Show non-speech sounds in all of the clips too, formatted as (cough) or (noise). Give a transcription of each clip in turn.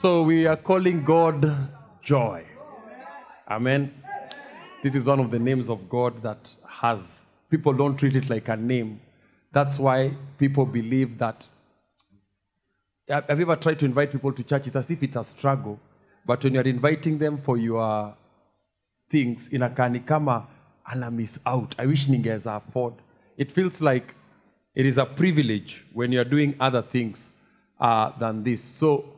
So we are calling God joy. Amen. This is one of the names of God that has, people don't treat it like a name. That's why people believe that. Have you ever tried to invite people to church? It's as if it's a struggle. But when you're inviting them for your things, inakaa ni kama ana miss out. I wish ningeweza afford. It feels like it is a privilege when you're doing other things uh, than this. So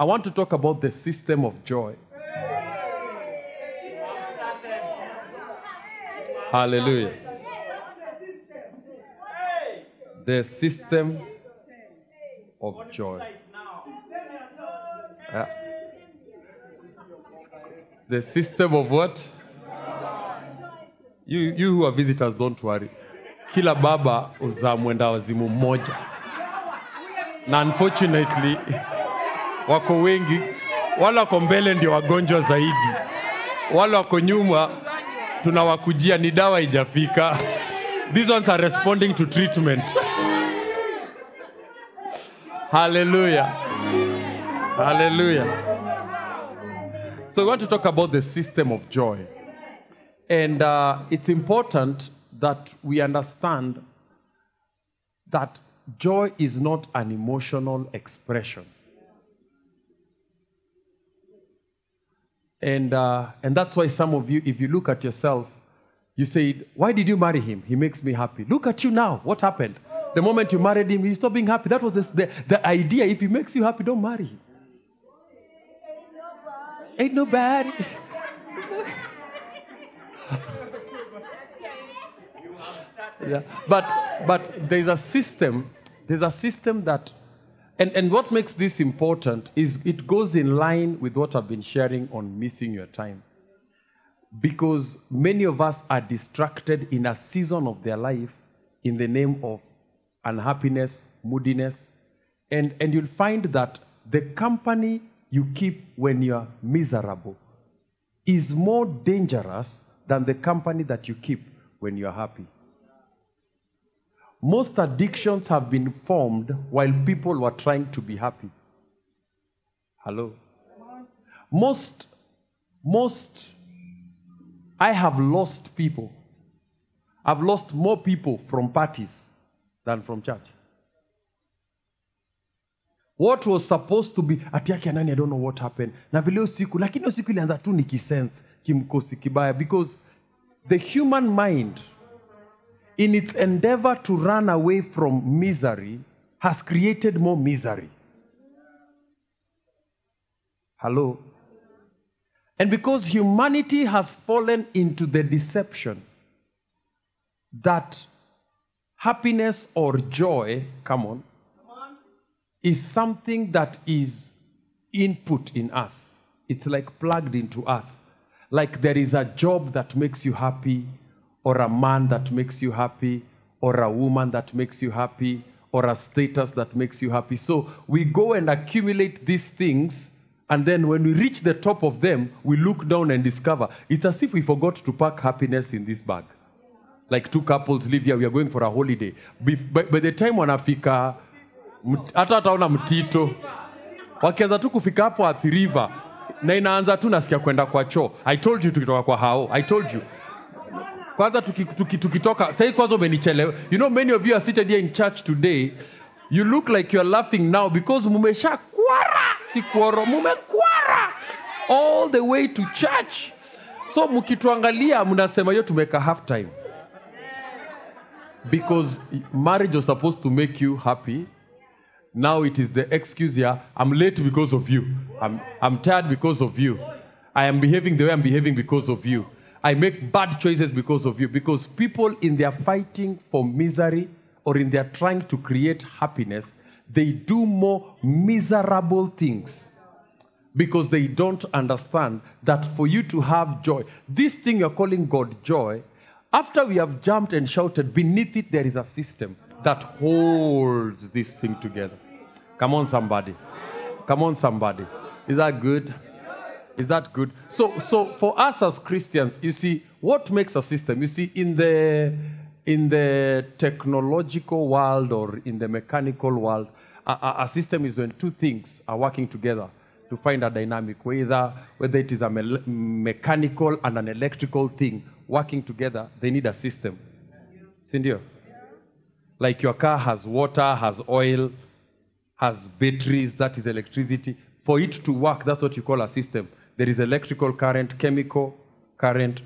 I want to talk about the system of joy. Hallelujah. The system of joy. Yeah. The system of what? You, you who are visitors, don't worry. Kila baba uzaa mwenda wazimu mmoja, na unfortunately wako wengi, wale wako mbele ndio wagonjwa zaidi, wale wako nyuma tunawakujia, ni dawa ijafika. These ones are responding to treatment. Hallelujah. Hallelujah. So, we want to talk about the system of joy. And uh, it's important that we understand that joy is not an emotional expression. And, uh, and that's why some of you, if you look at yourself, you say, Why did you marry him? He makes me happy. Look at you now. What happened? The moment you married him, you stopped being happy. That was the, the, idea. If he makes you happy, don't marry him. Ain't nobody. (laughs) yeah. But but there's a system. There's a system that and, and what makes this important is it goes in line with what I've been sharing on missing your time. Because many of us are distracted in a season of their life in the name of unhappiness, moodiness. And, and you'll find that the company you keep when you're miserable is more dangerous than the company that you keep when you're happy. Most addictions have been formed while people were trying to be happy. Hello? Most, most, I have lost people. I've lost more people from parties than from church. What was supposed to be ati yake nani, I don't know what happened. Na vile siku, lakini siku ilianza tu nikisense kimkosi kibaya because the human mind in its endeavor to run away from misery has created more misery. Hello? And because humanity has fallen into the deception that happiness or joy, come on, is something that is input in us. It's like plugged into us. Like there is a job that makes you happy, or a man that makes you happy, or a woman that makes you happy, or a status that makes you happy. So we go and accumulate these things, and then when we reach the top of them, we look down and discover it's as if we forgot to pack happiness in this bag. Like two couples live here, we are going for a holiday. By, by the time wanafika hata wataona mtito wakianza tu kufika hapo River na inaanza tu nasikia kwenda kwa choo i told you tukitoka kwa hao i told you kwanza tukitoka tuki, tuki kwanza umenichelewa. You know many of you are seated here in church today. You look like you are laughing now because mumesha kwara si kuoro mumekwara. All the way to church. So mkituangalia mnasema hiyo tumeka half time. Because marriage was supposed to make you happy. Now it is the excuse here i'm late because of you. I'm, I'm tired because of you. I am behaving the way i'm behaving because of you i make bad choices because of you because people in their fighting for misery or in their trying to create happiness they do more miserable things because they don't understand that for you to have joy, this thing you're calling God joy, after we have jumped and shouted, beneath it there is a system that holds this thing together. Come on, somebody. Come on, somebody. Is that good? Is that good? So, so for us as Christians, you see, what makes a system? You see, in the in the technological world or in the mechanical world, a, a, system is when two things are working together to find a dynamic, whether, whether it is a mel- mechanical and an electrical thing working together, they need a system. Sindio? Like your car has water, has oil, has batteries, that is electricity. For it to work, that's what you call a system. There is electrical current, chemical current,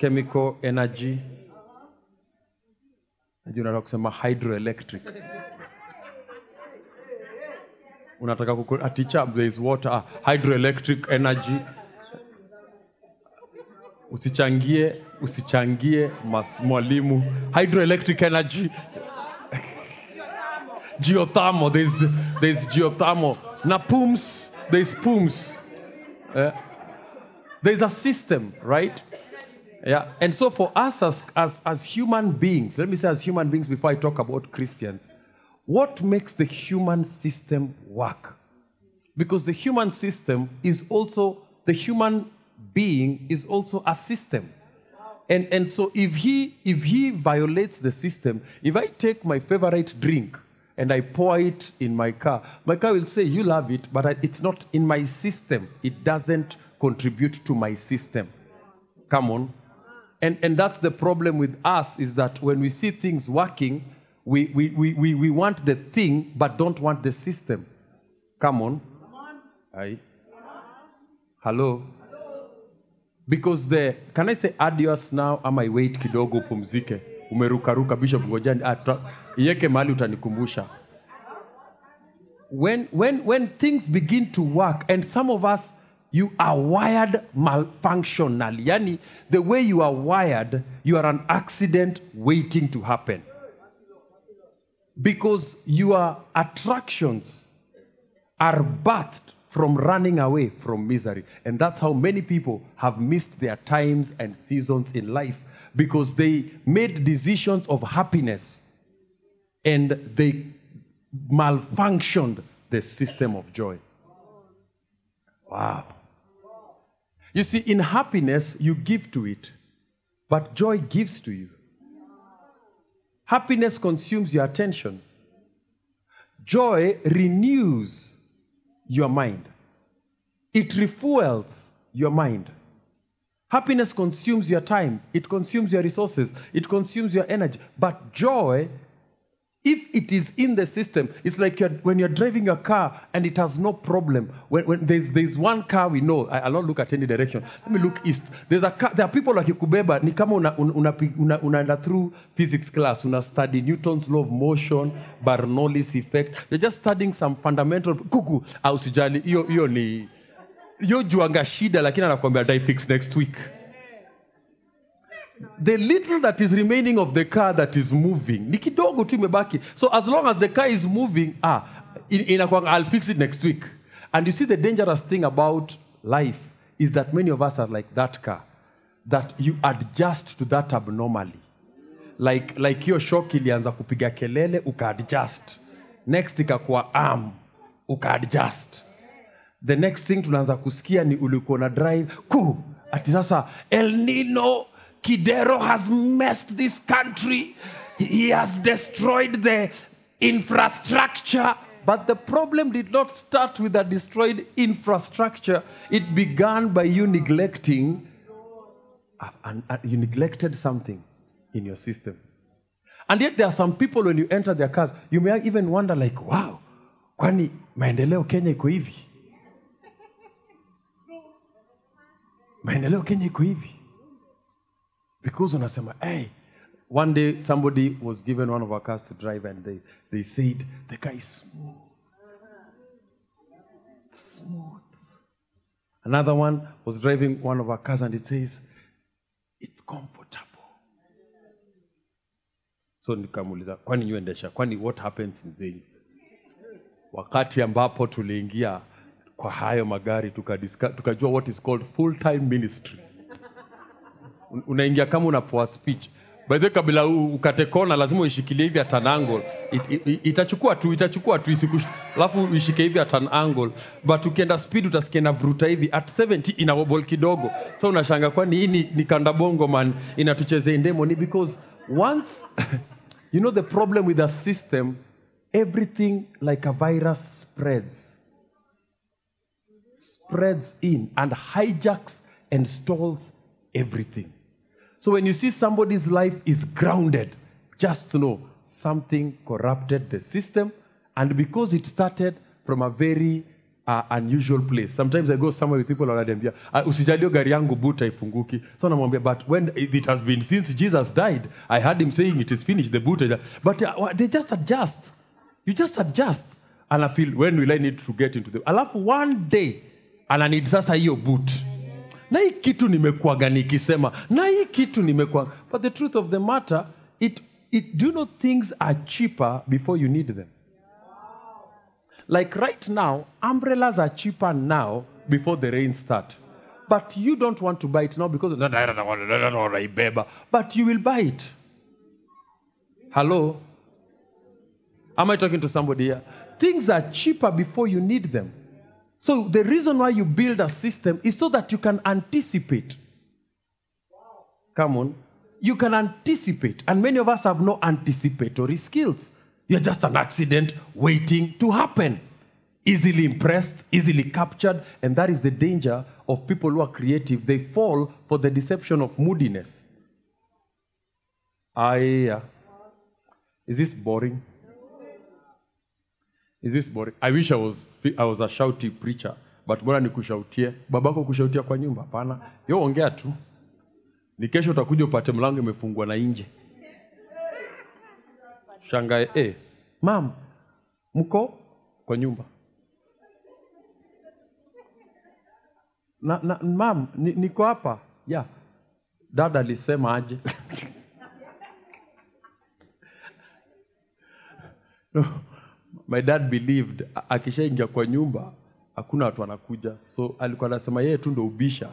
chemical energy. Unataka kusema hydroelectric. Unataka kuku- teacher, there is water, ah, hydroelectric energy. Usichangie, usichangie mwalimu. Hydroelectric energy (laughs) geothermal. There's there's geothermal. Na pooms. There's pooms. Eh? there's a system, right? Yeah. And so for us as, as as human beings, let me say as human beings before I talk about Christians, what makes the human system work? Because the human system is also the human being is also a system. And, and so if he if he violates the system, if I take my favorite drink and I pour it in my car, my car will say, You love it, but it's not in my system. It doesn't contribute to my system. Come on. And, and that's the problem with us is that when we see things working, we, we, we, we, we want the thing but don't want the system. Come on. Aye. Hello. Because the can I say adios now Am I wait kidogo upumzike umerukaruka bishop ngojani ah, iweke mahali utanikumbusha. When, when, when things begin to work and some of us you are wired malfunctionally. Yani the way you are wired you are an accident waiting to happen. Because your attractions are birthed from running away from misery. And that's how many people have missed their times and seasons in life because they made decisions of happiness and they malfunctioned the system of joy. Wow. You see, in happiness, you give to it, but joy gives to you. Happiness consumes your attention. Joy renews your mind, it refuels your mind. Happiness consumes your time, it consumes your resources, it consumes your energy. But joy, if it is in the system, it's like you're, when you're driving your car and it has no problem. When, when there's, there's one car we know, I, I'll not look at any direction. Let me look east. There's a car, there are people like Kubeba, ni kama una, una, una, unaenda through physics class, una study Newton's law of motion, Bernoulli's effect. You're just studying some fundamental, kuku, au sijali, hiyo juanga shida lakini anakuambia die fix next week. The little that is remaining of the car that is moving ni kidogo tu imebaki. So as long as the car is moving ah in- inakuwa i'll fix it next week. And you see the dangerous thing about life is that many of us are like that car that you adjust to that abnormally. Like like hiyo shock ilianza kupiga kelele ukaadjust next ikakuwa arm ukaadjust the next thing tunaanza kusikia ni ulikuwa na drive ku ati sasa el nino kidero has messed this country. He has destroyed the infrastructure. But the problem did not start with a destroyed infrastructure. It began by you neglecting uh, and you neglected something in your system. And yet there are some people when you enter their cars you may even wonder like wow kwani maendeleo kenya iko hivi maendeleo kenya iko hivi. Because unasema hey one day somebody was given one of our cars to drive and they, they said the car is smooth. Smooth. Another one was driving one of our cars and it says it's comfortable. So nikamuuliza kwani nyuendesha kwani what happens in zenyu wakati ambapo tuliingia kwa hayo magari tukajua what is called full time ministry. Unaingia kama unapoa speech. By the way, ukate kona lazima uishikilie hivi at an angle. It, it, itachukua tu itachukua tu alafu uishike hivi at an angle. But ukienda speed utasikia inavuruta hivi. At 70 ina wobble kidogo. So unashanga kwani hii ni, ni kanda bongo man inatuchezea indemoni because once (laughs) you know the problem with a system everything like a virus spreads. Spreads in and hijacks and stalls everything. So when you see somebody's life is grounded, just know something corrupted the system. And because it started from a very uh, unusual place. Sometimes I go somewhere with people wananiambia uh, usijalio gari yangu boot haifunguki. So namwambia but when it has been since Jesus died, I heard him saying it is finished the boot. But uh, they just adjust. You just adjust. And I feel when will I need to get into the alafu one day ananid sasa hiyo boot. Na hii kitu nimekuaga nikisema. Na hii kitu nimekuaga. But the truth of the matter it, it, do you know things are cheaper before you need them? Like right now umbrellas are cheaper now before the rain start. But you don't want to buy it now because but you will buy it. Hello? Am i talking to somebody here? Things are cheaper before you need them so the reason why you build a system is so that you can anticipate. Come on. You can anticipate. And many of us have no anticipatory skills. You're just an accident waiting to happen. Easily impressed, easily captured. And that is the danger of people who are creative. They fall for the deception of moodiness. I, uh, is this boring? Is this boring? I wish I was, I was a shouty preacher, but bora nikushautie. Babako kushautia kwa nyumba? Hapana, yo ongea tu, ni kesho utakuja upate mlango imefungwa na nje, shangae eh, mam, mko kwa nyumba na, na, mam, ni, niko hapa ya dada alisema aje? (laughs) no my dad believed akishaingia kwa nyumba hakuna watu wanakuja. So alikuwa anasema yeye tu ndo ubisha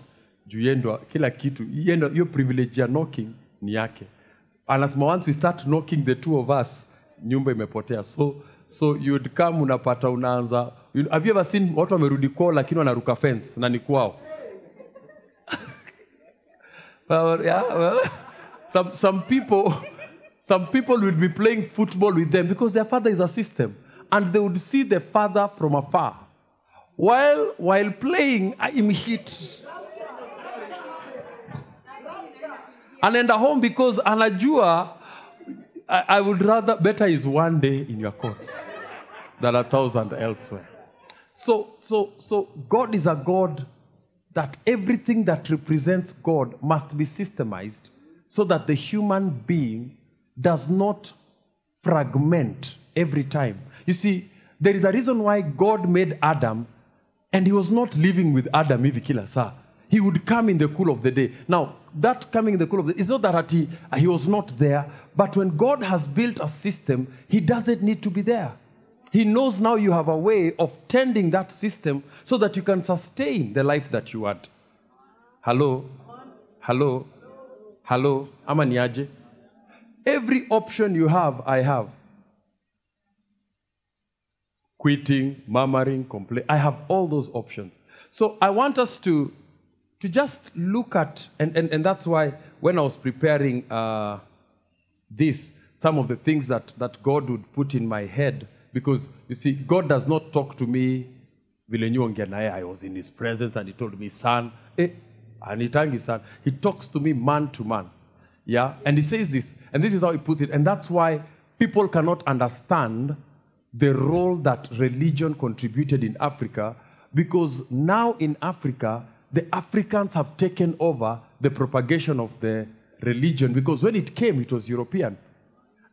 juu yeye kila kitu. Hiyo privilege ya knocking ni yake. Anasema once we start knocking the two of us nyumba imepotea. So so you'd come unapata unaanza. You, have you ever seen watu wamerudi kwao lakini wanaruka fence na ni kwao? (laughs) Well, yeah, well, some, some people some people will be playing football with them because their father is a system and they would see the father from afar. While while playing im hit. Anaenda home because anajua I, I would rather better is one day in your courts than a thousand elsewhere. So so so god is a god that everything that represents God must be systemized so that the human being does not fragment every time. You see, there is a reason why God made Adam and he was not living with Adam hivi kila saa. He would come in the cool of the day. Now, that coming in the cool of the day, it's not that he, uh, he was not there, but when God has built a system, he doesn't need to be there. He knows now you have a way of tending that system so that you can sustain the life that you had. Hello? Hello? Hello? Ama niaje? Every option you have, I have. Quitting, murmuring, complain. I have all those options. So I want us to, to just look at, and, and, and that's why when I was preparing uh, this, some of the things that, that God would put in my head, because you see, God does not talk to me I was in his presence and he told me, son, eh, anitangi son. He talks to me man to man. Yeah, and he says this, and this is how he puts it, and that's why people cannot understand the role that religion contributed in Africa, because now in Africa, the Africans have taken over the propagation of the religion, because when it came, it was European.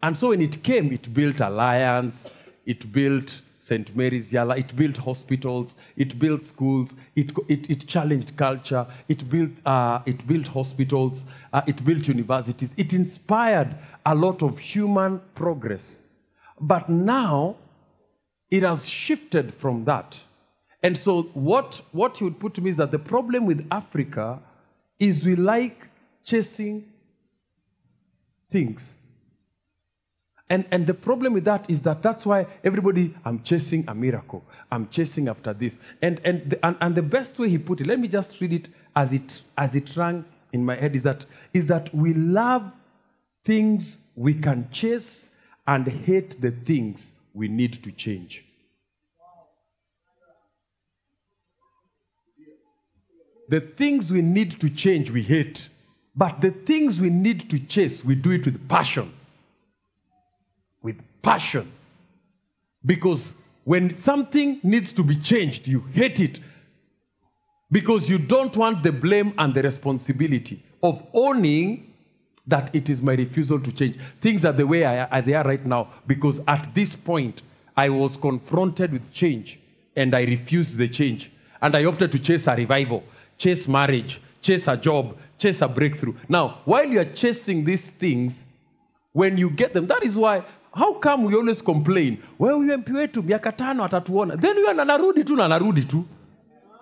And so when it came, it built alliance, it built St. Mary's Yala, it built hospitals, it built schools, it, it, it challenged culture, it built, uh, it built hospitals, uh, it built universities, it inspired a lot of human progress. But now, it has shifted from that. And so, what, what he would put to me is that the problem with Africa is we like chasing things. And, and the problem with that is that that's why everybody, I'm chasing a miracle. I'm chasing after this. And, and, the, and, and the best way he put it, let me just read it as it, as it rang in my head, is that, is that we love things we can chase and hate the things we need to change. The things we need to change, we hate. But the things we need to chase, we do it with passion. With passion. Because when something needs to be changed, you hate it. Because you don't want the blame and the responsibility of owning that it is my refusal to change. Things are the way I, are they are right now. Because at this point, I was confronted with change and I refused the change. And I opted to chase a revival, chase marriage, chase a job, chase a breakthrough. Now, while you are chasing these things, when you get them, that is why how come we always complain wewe huyo mp wetu miaka tano atatuona then huyo anarudi tu na anarudi tu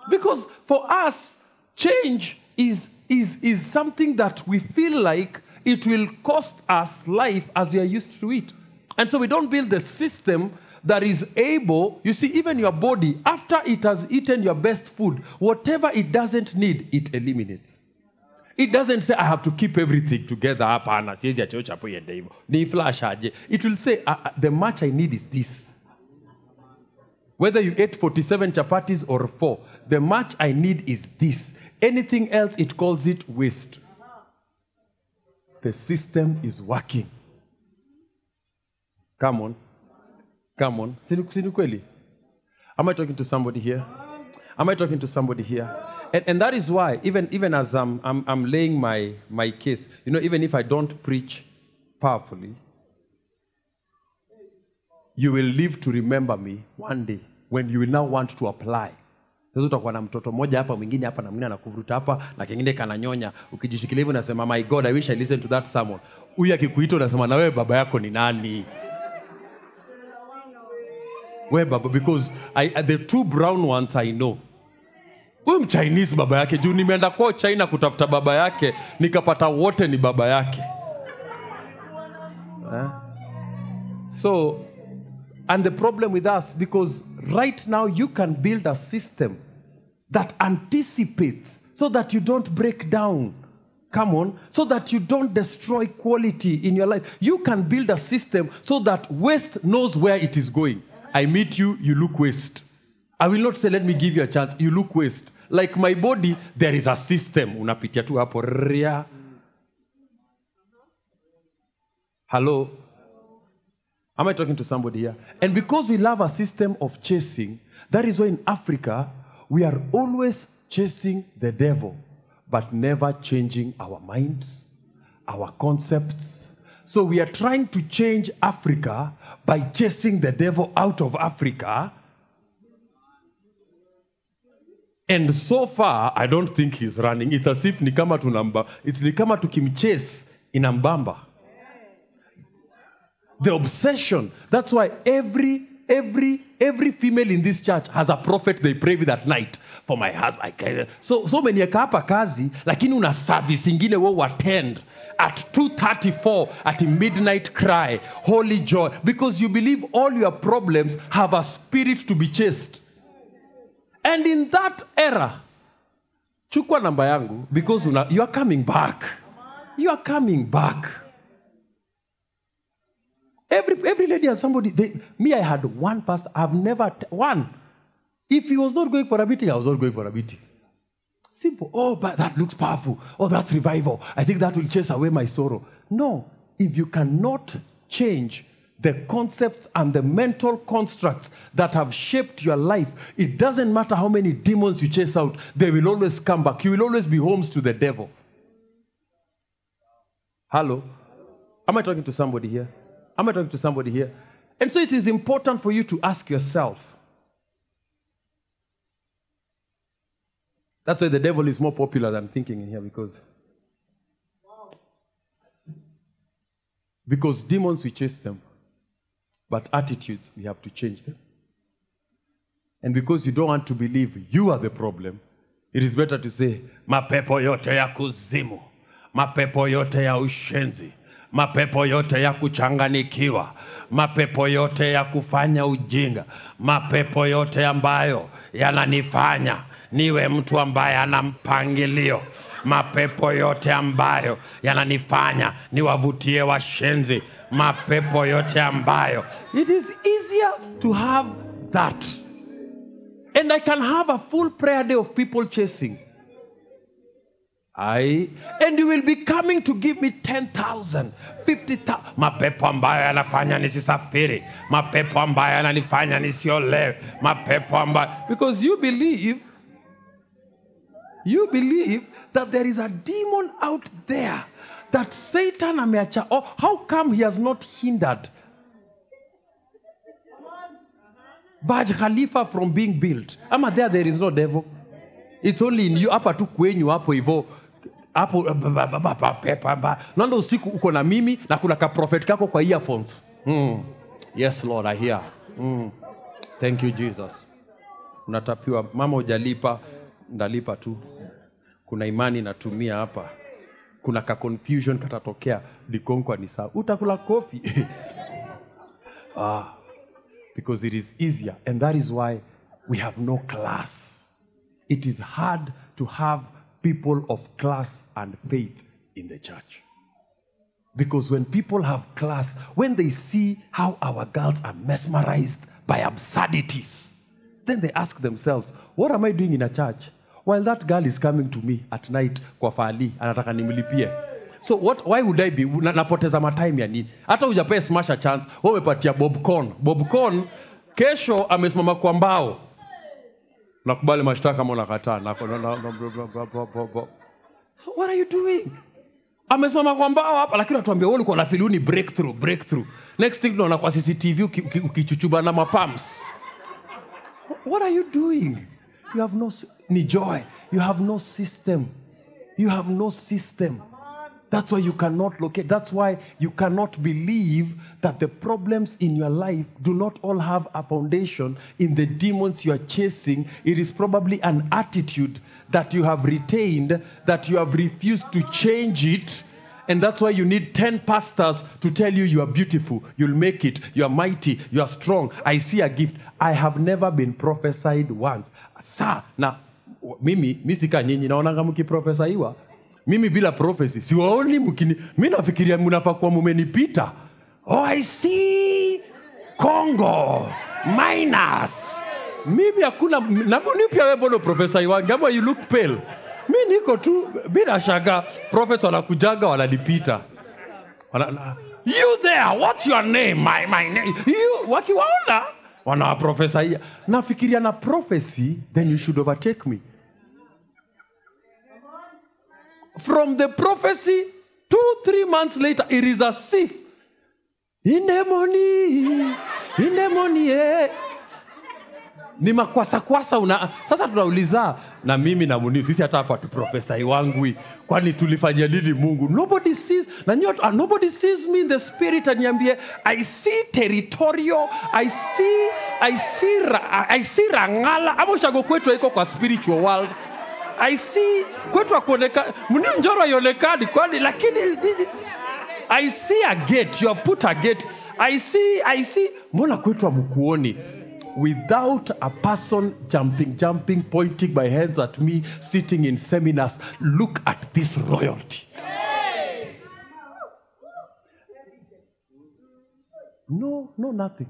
because for us change is, is, is something that we feel like it will cost us life as we are used to it. And so we don't build the system that is able you see even your body after it has eaten your best food whatever it doesn't need it eliminates. It doesn't say i have to keep everything together. It will say uh, uh, the much i need is this. Whether you ate 47 chapatis or 4 the much i need is this. Anything else it calls it waste the system is working. Come on. Come on. Sini kweli? Am i talking to somebody here? Am i talking to somebody here? And, and that is why even even as I'm, I'm i'm laying my my case you know even if i don't preach powerfully you will live to remember me one day when you will now want to apply sasa utakuwa na mtoto mmoja hapa mwingine hapa na mwingine anakuvuruta hapa na kingine kananyonya. Ukijishikilia hivi unasema my god i wish i listen to that someone huyu akikuita unasema na wewe baba yako ni nani? We baba because I, the two brown ones i know. Huyu mchinese baba yake juu nimeenda kwao china kutafuta baba yake nikapata wote ni baba yake. Eh? so and the problem with us because right now you can build a system that anticipates so that you don't break down. Come on. So that you don't destroy quality in your life. You can build a system so that waste knows where it is going. I meet you you look waste. I will not say let me give you a chance. You look waste. Like my body there is a system. Unapitia tu hello? Am I talking to somebody here? And because we love a system of chasing, that is why in Africa, we are always chasing the devil, but never changing our minds, our concepts. So we are trying to change Africa by chasing the devil out of Africa. And so far, I don't think he's running. It's as if ni kama tunamba, it's ni kama tukimchase inambamba the obsession that's why every every every female in this church has a prophet they pray with at night. For my husband so so many akapa kazi lakini una service ingine wewe attend at 234 at midnight cry holy joy. Because you believe all your problems have a spirit to be chased. And in that era chukua namba yangu because una, you are coming back. You are coming back Every, every lady has somebody. They, me, I had one pastor. I've never, t- one. If he was not going for a meeting, I was not going for a meeting. Simple. Oh, but that looks powerful. Oh, that's revival. I think that will chase away my sorrow. No. If you cannot change the concepts and the mental constructs that have shaped your life, it doesn't matter how many demons you chase out, they will always come back. You will always be homes to the devil. Hello? Am I talking to somebody here? Am I talking to somebody here? And so it is important for you to ask yourself. That's why the devil is more popular than thinking in here because because demons we chase them, but attitudes we have to change them. And because you don't want to believe you are the problem, it is better to say mapepo yote ya kuzimu, mapepo yote ya ushenzi, mapepo yote ya kuchanganikiwa, mapepo yote ya kufanya ujinga, mapepo yote ambayo yananifanya niwe mtu ambaye ana mpangilio mapepo yote ambayo yananifanya niwavutie washenzi mapepo yote ambayo. It is easier to have that. And i can have a full prayer day of people chasing I, and you will be coming to give me 10,000, 50,000. Mapepo ambayo yanafanya nisisafiri, mapepo ambayo yananifanya nisiolewe, mapepo ambayo because you believe you believe that there is a demon out there that Satan ameacha. Oh, how come he has not hindered Burj Khalifa from being built? Ama there there is no devil. It's only in you hapa tu kwenyu hapo hivyo hapo ba- naenda usiku uko na mimi na kuna kaprofet kako kwa earphones. Mm. yes lord i hear. Mm. thank you jesus. Unatapiwa. Mama ujalipa ndalipa tu. Kuna imani natumia hapa. Kuna ka confusion katatokea. Likonkwa ni saa utakula kofi (laughs) ah, because it is easier. And that is why we have no class. It is hard to have people of class and faith in the church. Because when people have class, when they see how our girls are mesmerized by absurdities, then they ask themselves, What am I doing in a church? While that girl is coming to me at night kwa fali, anataka nimlipie. So what, why would I be napoteza matime ya nini? Hata hujapea smash a chance, wewe umepatia Bobcon. Bobcon kesho amesimama kwa mbao nakubali mashtaka ama unakataa? So what are you doing? Amesimama kwa mbao hapa lakini atuambia ulikuwa na filuni breakthrough breakthrough. Next thing tunaona kwa cctv uki- uki- ukichuchuba na mapams. What are you doing? You have no ni joy. You have no system. You have no system that's why you cannot locate that's why you cannot believe that the problems in your life do not all have a foundation in the demons you are chasing it is probably an attitude that you have retained that you have refused to change it and that's why you need 10 pastors to tell you you are beautiful, you'll make it, you are mighty, you are strong. I see a gift. I have never been prophesied once. Sir, na mimi mi sika nyinyi naonanga mkiprofesaiwa mimi bila prophecy siwaoni mkini. Mi nafikiria mnafaa kuwa mumenipita oh, I see. Congo. Minus. Mimi hakuna na mimi pia wewe mbona profesa wangu ama you look pale. Mi niko tu bila shaka prophet wanakujaga wananipita. Wana, you there what's your name? My, my name. You wakiwaona nafikiria na prophecy then you should overtake me from the prophecy two three months later it is as if in the morning in the morning eh. ni makwasakwasa una sasa tunauliza na mimi na muniu sisi hata hapa tuprofesai wangwi kwani tulifanya nini mungu? Nobody sees na nyot, uh, nobody sees me in the spirit aniambie i see territorial i see i see i see rangala. Ama ushago kwetu haiko kwa spiritual world i see kwetu akuonekana mni njoro haionekani kwani lakini I see a gate. You have put a gate. I see, I see. Mbona kwetu amkuoni? Without a person jumping, jumping, pointing my hands at me, sitting in seminars, look at this royalty. No, no, nothing.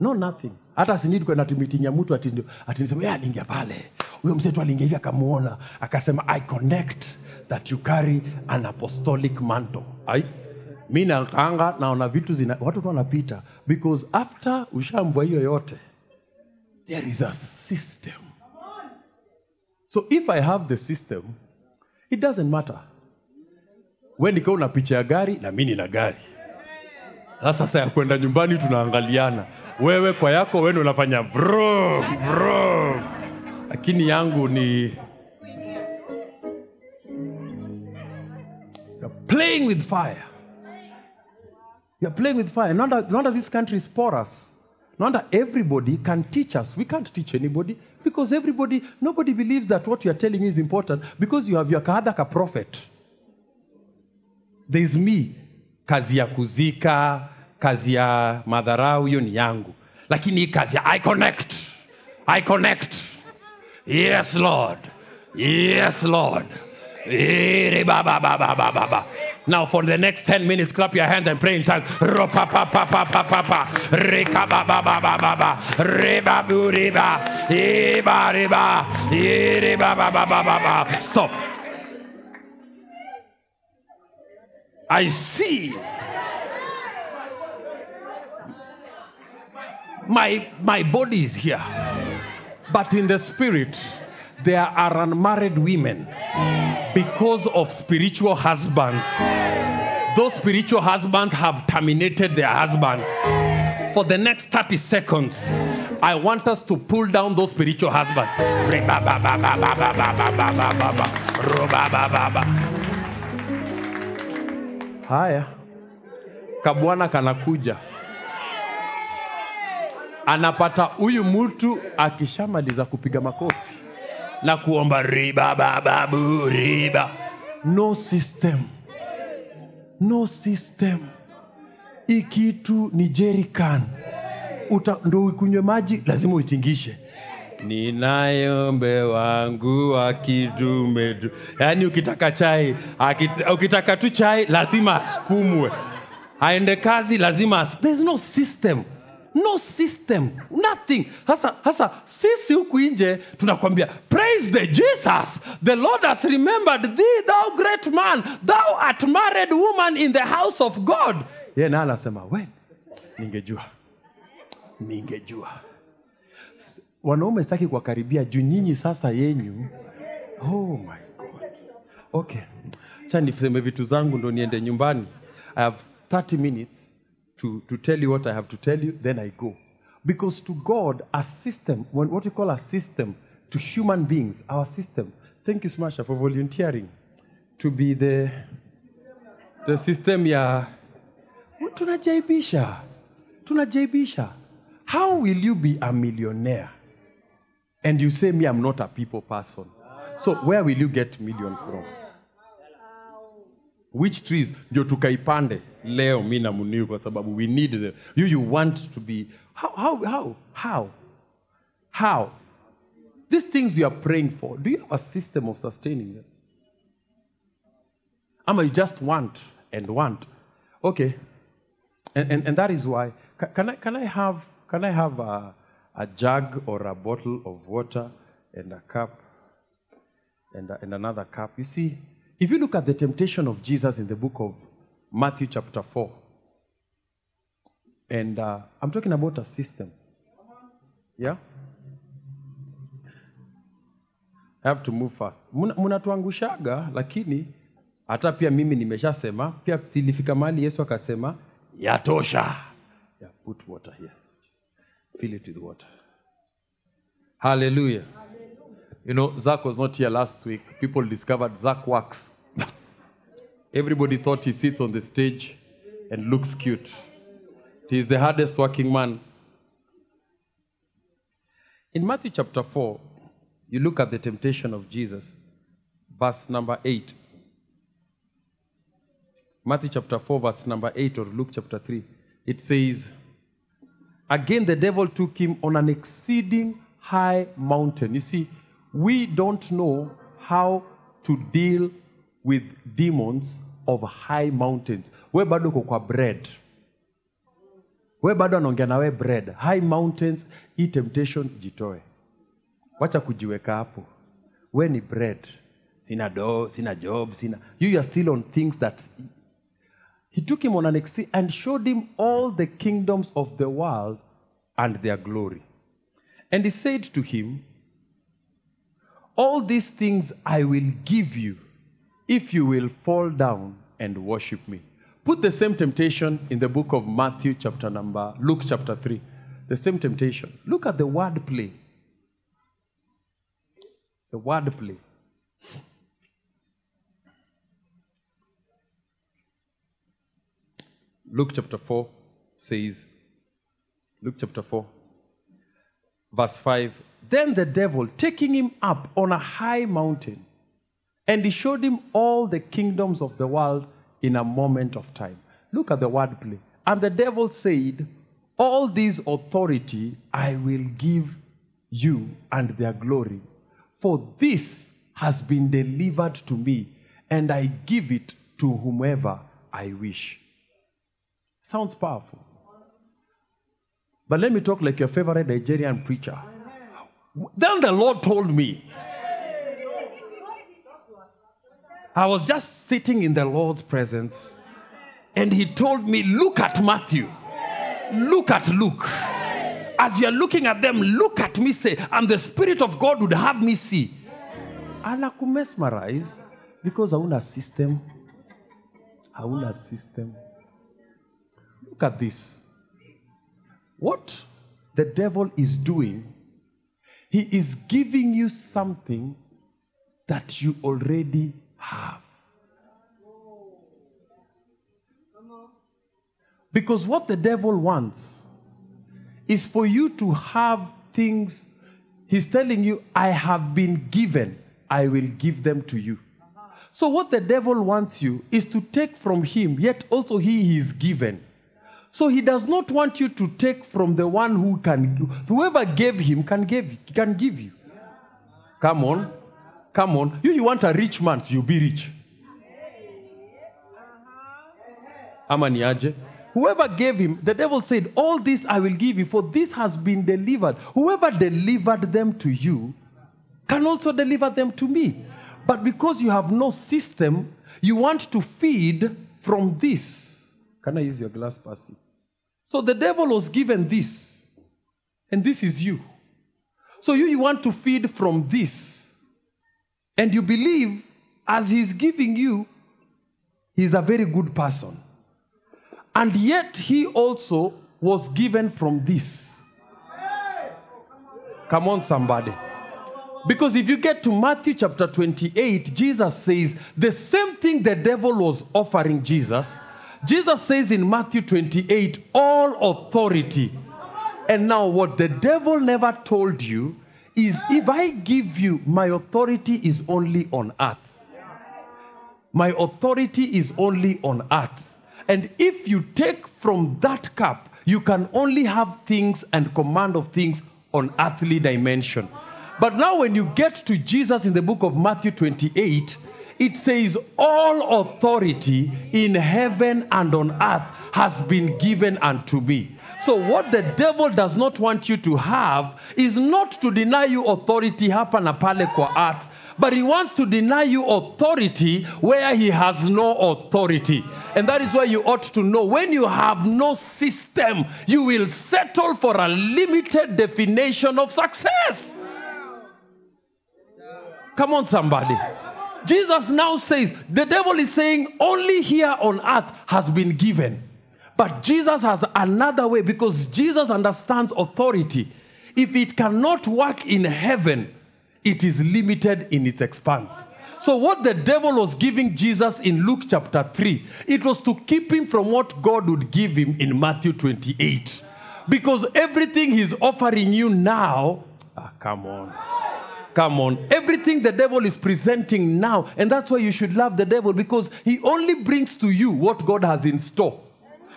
No, nothing. Hata sindi kwenda ya mtu ati nisema yeye aliingia pale. Huyo mzee tu aliingia hivi akamuona, akasema I connect that you carry an apostolic mantle. Ai? Mi nakaanga naona vitu zina watu tu wanapita because after ushambwa hiyo yote there is a system. So if I have the system, it doesn't matter. Wewe nikiwa una picha ya gari na mimi nina gari. Sasa sasa ya kwenda nyumbani tunaangaliana, wewe kwa yako wenu unafanya vroom, vroom. lakini yangu ni You're playing with fire. You're playing with fire. Not that, this country is porous. Not that everybody can teach us. We can't teach anybody because everybody, nobody believes that what you are telling is important because you have your kahadaka prophet. There's me. Kazi ya kuzika, kazi ya madharau hiyo ni yangu lakini hii kazi ya i connect i connect yes lord yes lord Now, for the next 10 minutes, clap your hands and pray in tongues. Stop. I see My, my body is here. But in the spirit, there are unmarried women because of spiritual husbands. Those spiritual husbands have terminated their husbands. For the next 30 seconds, I want us to pull down those spiritual husbands. Haya, kabwana kanakuja, anapata huyu mtu akishamaliza kupiga makofi. Na kuomba riba bababu riba. No system, no system. Hii kitu ni jerican ndo ukunywe maji lazima uitingishe. Ninayombe wangu wa kidume yaani ukitaka chai akit, ukitaka tu chai lazima asukumwe aende kazi lazima asu- is no system no system. Nothing. Hasa hasa sisi huku nje tunakwambia praise the jesus. The lord has remembered thee thou great man. Thou art married woman in the house of god. Ye na anasema we ningejua. Ningejua. Wanaume sitaki kuwakaribia juu nyinyi sasa yenyu oh my god. Okay. Cha niseme vitu zangu ndo niende nyumbani. I have 30 minutes to, to tell you what i have to tell you then i go. Because to god a system what we call a system to human beings our system thank you smasha for volunteering to be the the system ya. Tunajaibisha tunajaibisha how will you be a millionaire? And you say me i'm not a people person. So where will you get million from? Which trees? Ndio tukaipande leo mi kwa sababu we need them. you you want to be how how how how how these things you are praying for do you have a system of sustaining them ama you just want and want okay and, and, and that is why can I, can I have can I have a, a jug or a bottle of water and a cup and, a- and another cup? You see, if you look at the temptation of Jesus in the book of Matthew chapter 4, and uh, I'm talking about a system. Yeah? I have to move fast. Muna- Mnatuangushaga, lakini hata pia mimi nimeshasema, pia tilifika mahali Yesu akasema yatosha. Yeah, put water here. Fill it with water. Hallelujah. You know, Zach was not here last week. People discovered Zach works. Everybody thought he sits on the stage and looks cute. He is the hardest working man. In Matthew chapter 4, you look at the temptation of Jesus, verse number 8. Matthew chapter 4, verse number 8, or Luke chapter 3. It says, Again, the devil took him on an exceeding high mountain. You see, we don't know how to deal with demons of high mountains. We bado uko kwa bread. We bado anaongea nawe bread. High mountains, hii temptation jitoe. Wacha kujiweka hapo. We ni bread. Sina do, sina job, sina. You are still on things that he took him on an exceed and showed him all the kingdoms of the world and their glory. And he said to him, All these things I will give you if you will fall down and worship me. Put the same temptation in the book of Matthew, chapter number, Luke, chapter 3. The same temptation. Look at the word play. The word play. Luke chapter 4 says, Luke chapter 4, verse 5 Then the devil, taking him up on a high mountain, and he showed him all the kingdoms of the world in a moment of time. Look at the wordplay. And the devil said, All this authority I will give you and their glory. For this has been delivered to me, and I give it to whomever I wish. Sounds powerful. But let me talk like your favorite Nigerian preacher. Then the Lord told me. I was just sitting in the Lord's presence, and He told me, Look at Matthew, look at Luke. As you're looking at them, look at me, say, and the Spirit of God would have me see. Anakumesmerize because hauna system. Hauna system. Look at this. What the devil is doing, he is giving you something that you already have. Because what the devil wants is for you to have things. He's telling you, I have been given, I will give them to you. So, what the devil wants you is to take from him, yet also he is given. So, he does not want you to take from the one who can, whoever gave him can give, can give you. Come on. Come on. You, you want a rich man, you be rich. Ama ni aje? Whoever gave him, the devil said, All this I will give you, for this has been delivered. Whoever delivered them to you can also deliver them to me. But because you have no system, you want to feed from this. Can I use your glass, Percy? So the devil was given this, and this is you. So you, you want to feed from this. And you believe, as he's giving you, he's a very good person. And yet he also was given from this. Come on, somebody. Because if you get to Matthew chapter 28, Jesus says the same thing the devil was offering Jesus. Jesus says in Matthew 28, all authority. And now, what the devil never told you is if I give you, my authority is only on earth. My authority is only on earth. And if you take from that cup, you can only have things and command of things on earthly dimension. But now, when you get to Jesus in the book of Matthew 28, it says, All authority in heaven and on earth has been given unto me. So, what the devil does not want you to have is not to deny you authority hapa na pale earth, but he wants to deny you authority where he has no authority. And that is why you ought to know when you have no system, you will settle for a limited definition of success. Come on, somebody. Jesus now says, the devil is saying, only here on earth has been given. But Jesus has another way because Jesus understands authority. If it cannot work in heaven, it is limited in its expanse. So, what the devil was giving Jesus in Luke chapter 3, it was to keep him from what God would give him in Matthew 28. Because everything he's offering you now, ah, come on. Come on. Everything the devil is presenting now, and that's why you should love the devil because he only brings to you what God has in store.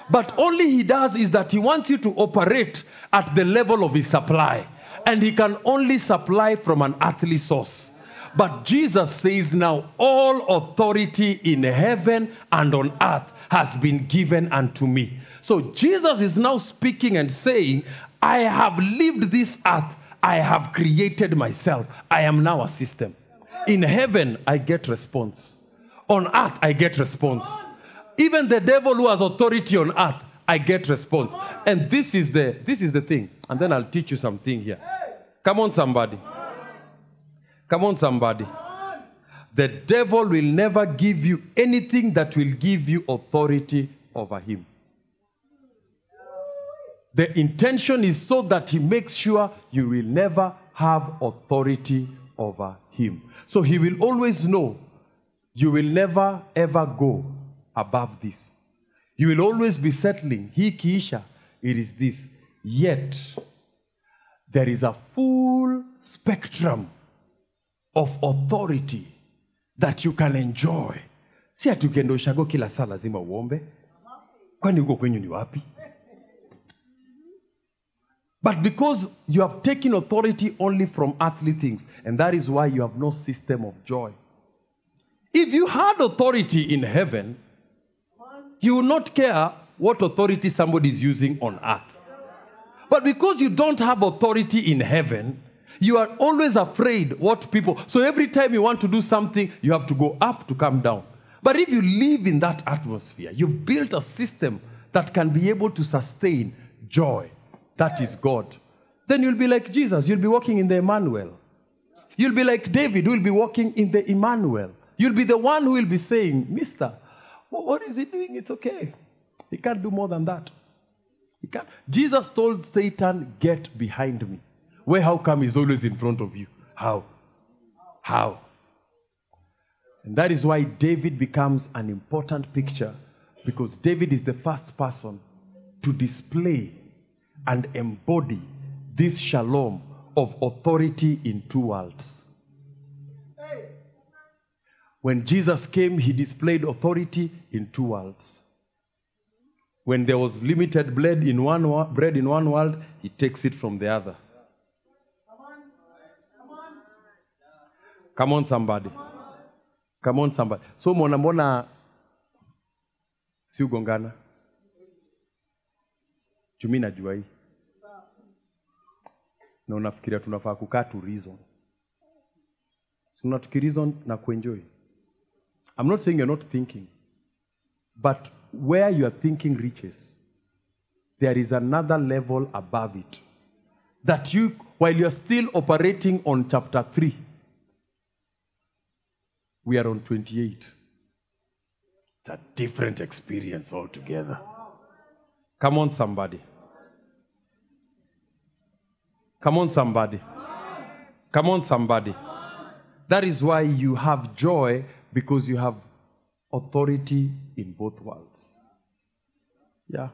But only he does is that he wants you to operate at the level of his supply. And he can only supply from an earthly source. But Jesus says now, all authority in heaven and on earth has been given unto me. So Jesus is now speaking and saying, I have lived this earth, I have created myself, I am now a system. In heaven, I get response. On earth, I get response. Even the devil who has authority on earth, I get response. And this is the this is the thing. And then I'll teach you something here. Come on, somebody. Come on, somebody. The devil will never give you anything that will give you authority over him. The intention is so that he makes sure you will never have authority over him. So he will always know you will never ever go above this. You will always be settling. He kiisha, it is this. Yet, there is a full spectrum of authority that you can enjoy. Si ati ukienda ushago kila saa lazima uombe. Kwani huko kwenyu ni wapi? But because you have taken authority only from earthly things, and that is why you have no system of joy. If you had authority in heaven, you will not care what authority somebody is using on earth. But because you don't have authority in heaven, you are always afraid what people. So every time you want to do something, you have to go up to come down. But if you live in that atmosphere, you've built a system that can be able to sustain joy. That is God. Then you'll be like Jesus. You'll be walking in the Emmanuel. You'll be like David, who will be walking in the Emmanuel. You'll be the one who will be saying, Mister, what is he doing? It's okay. He can't do more than that. He can't. Jesus told Satan, Get behind me. Where how come he's always in front of you? How? How? And that is why David becomes an important picture because David is the first person to display and embody this shalom of authority in two worlds. When Jesus came, he displayed authority in two worlds. When there was limited bread in one, bread in one world, he takes it from the other. Come on, somebody. Come on, somebody. So mbona mbona si ugongana? Chumi najua hii. Na unafikiria tunafaa kukaa tu reason. Si unatukireason na kuenjoy. I'm not saying you're not thinking. But where your thinking reaches, there is another level above it. That you, while you're still operating on chapter 3, we are on 28. It's a different experience altogether. Come on, somebody. Come on, somebody. Come on, somebody. That is why you have joy because you have authority in both worlds. Yeah.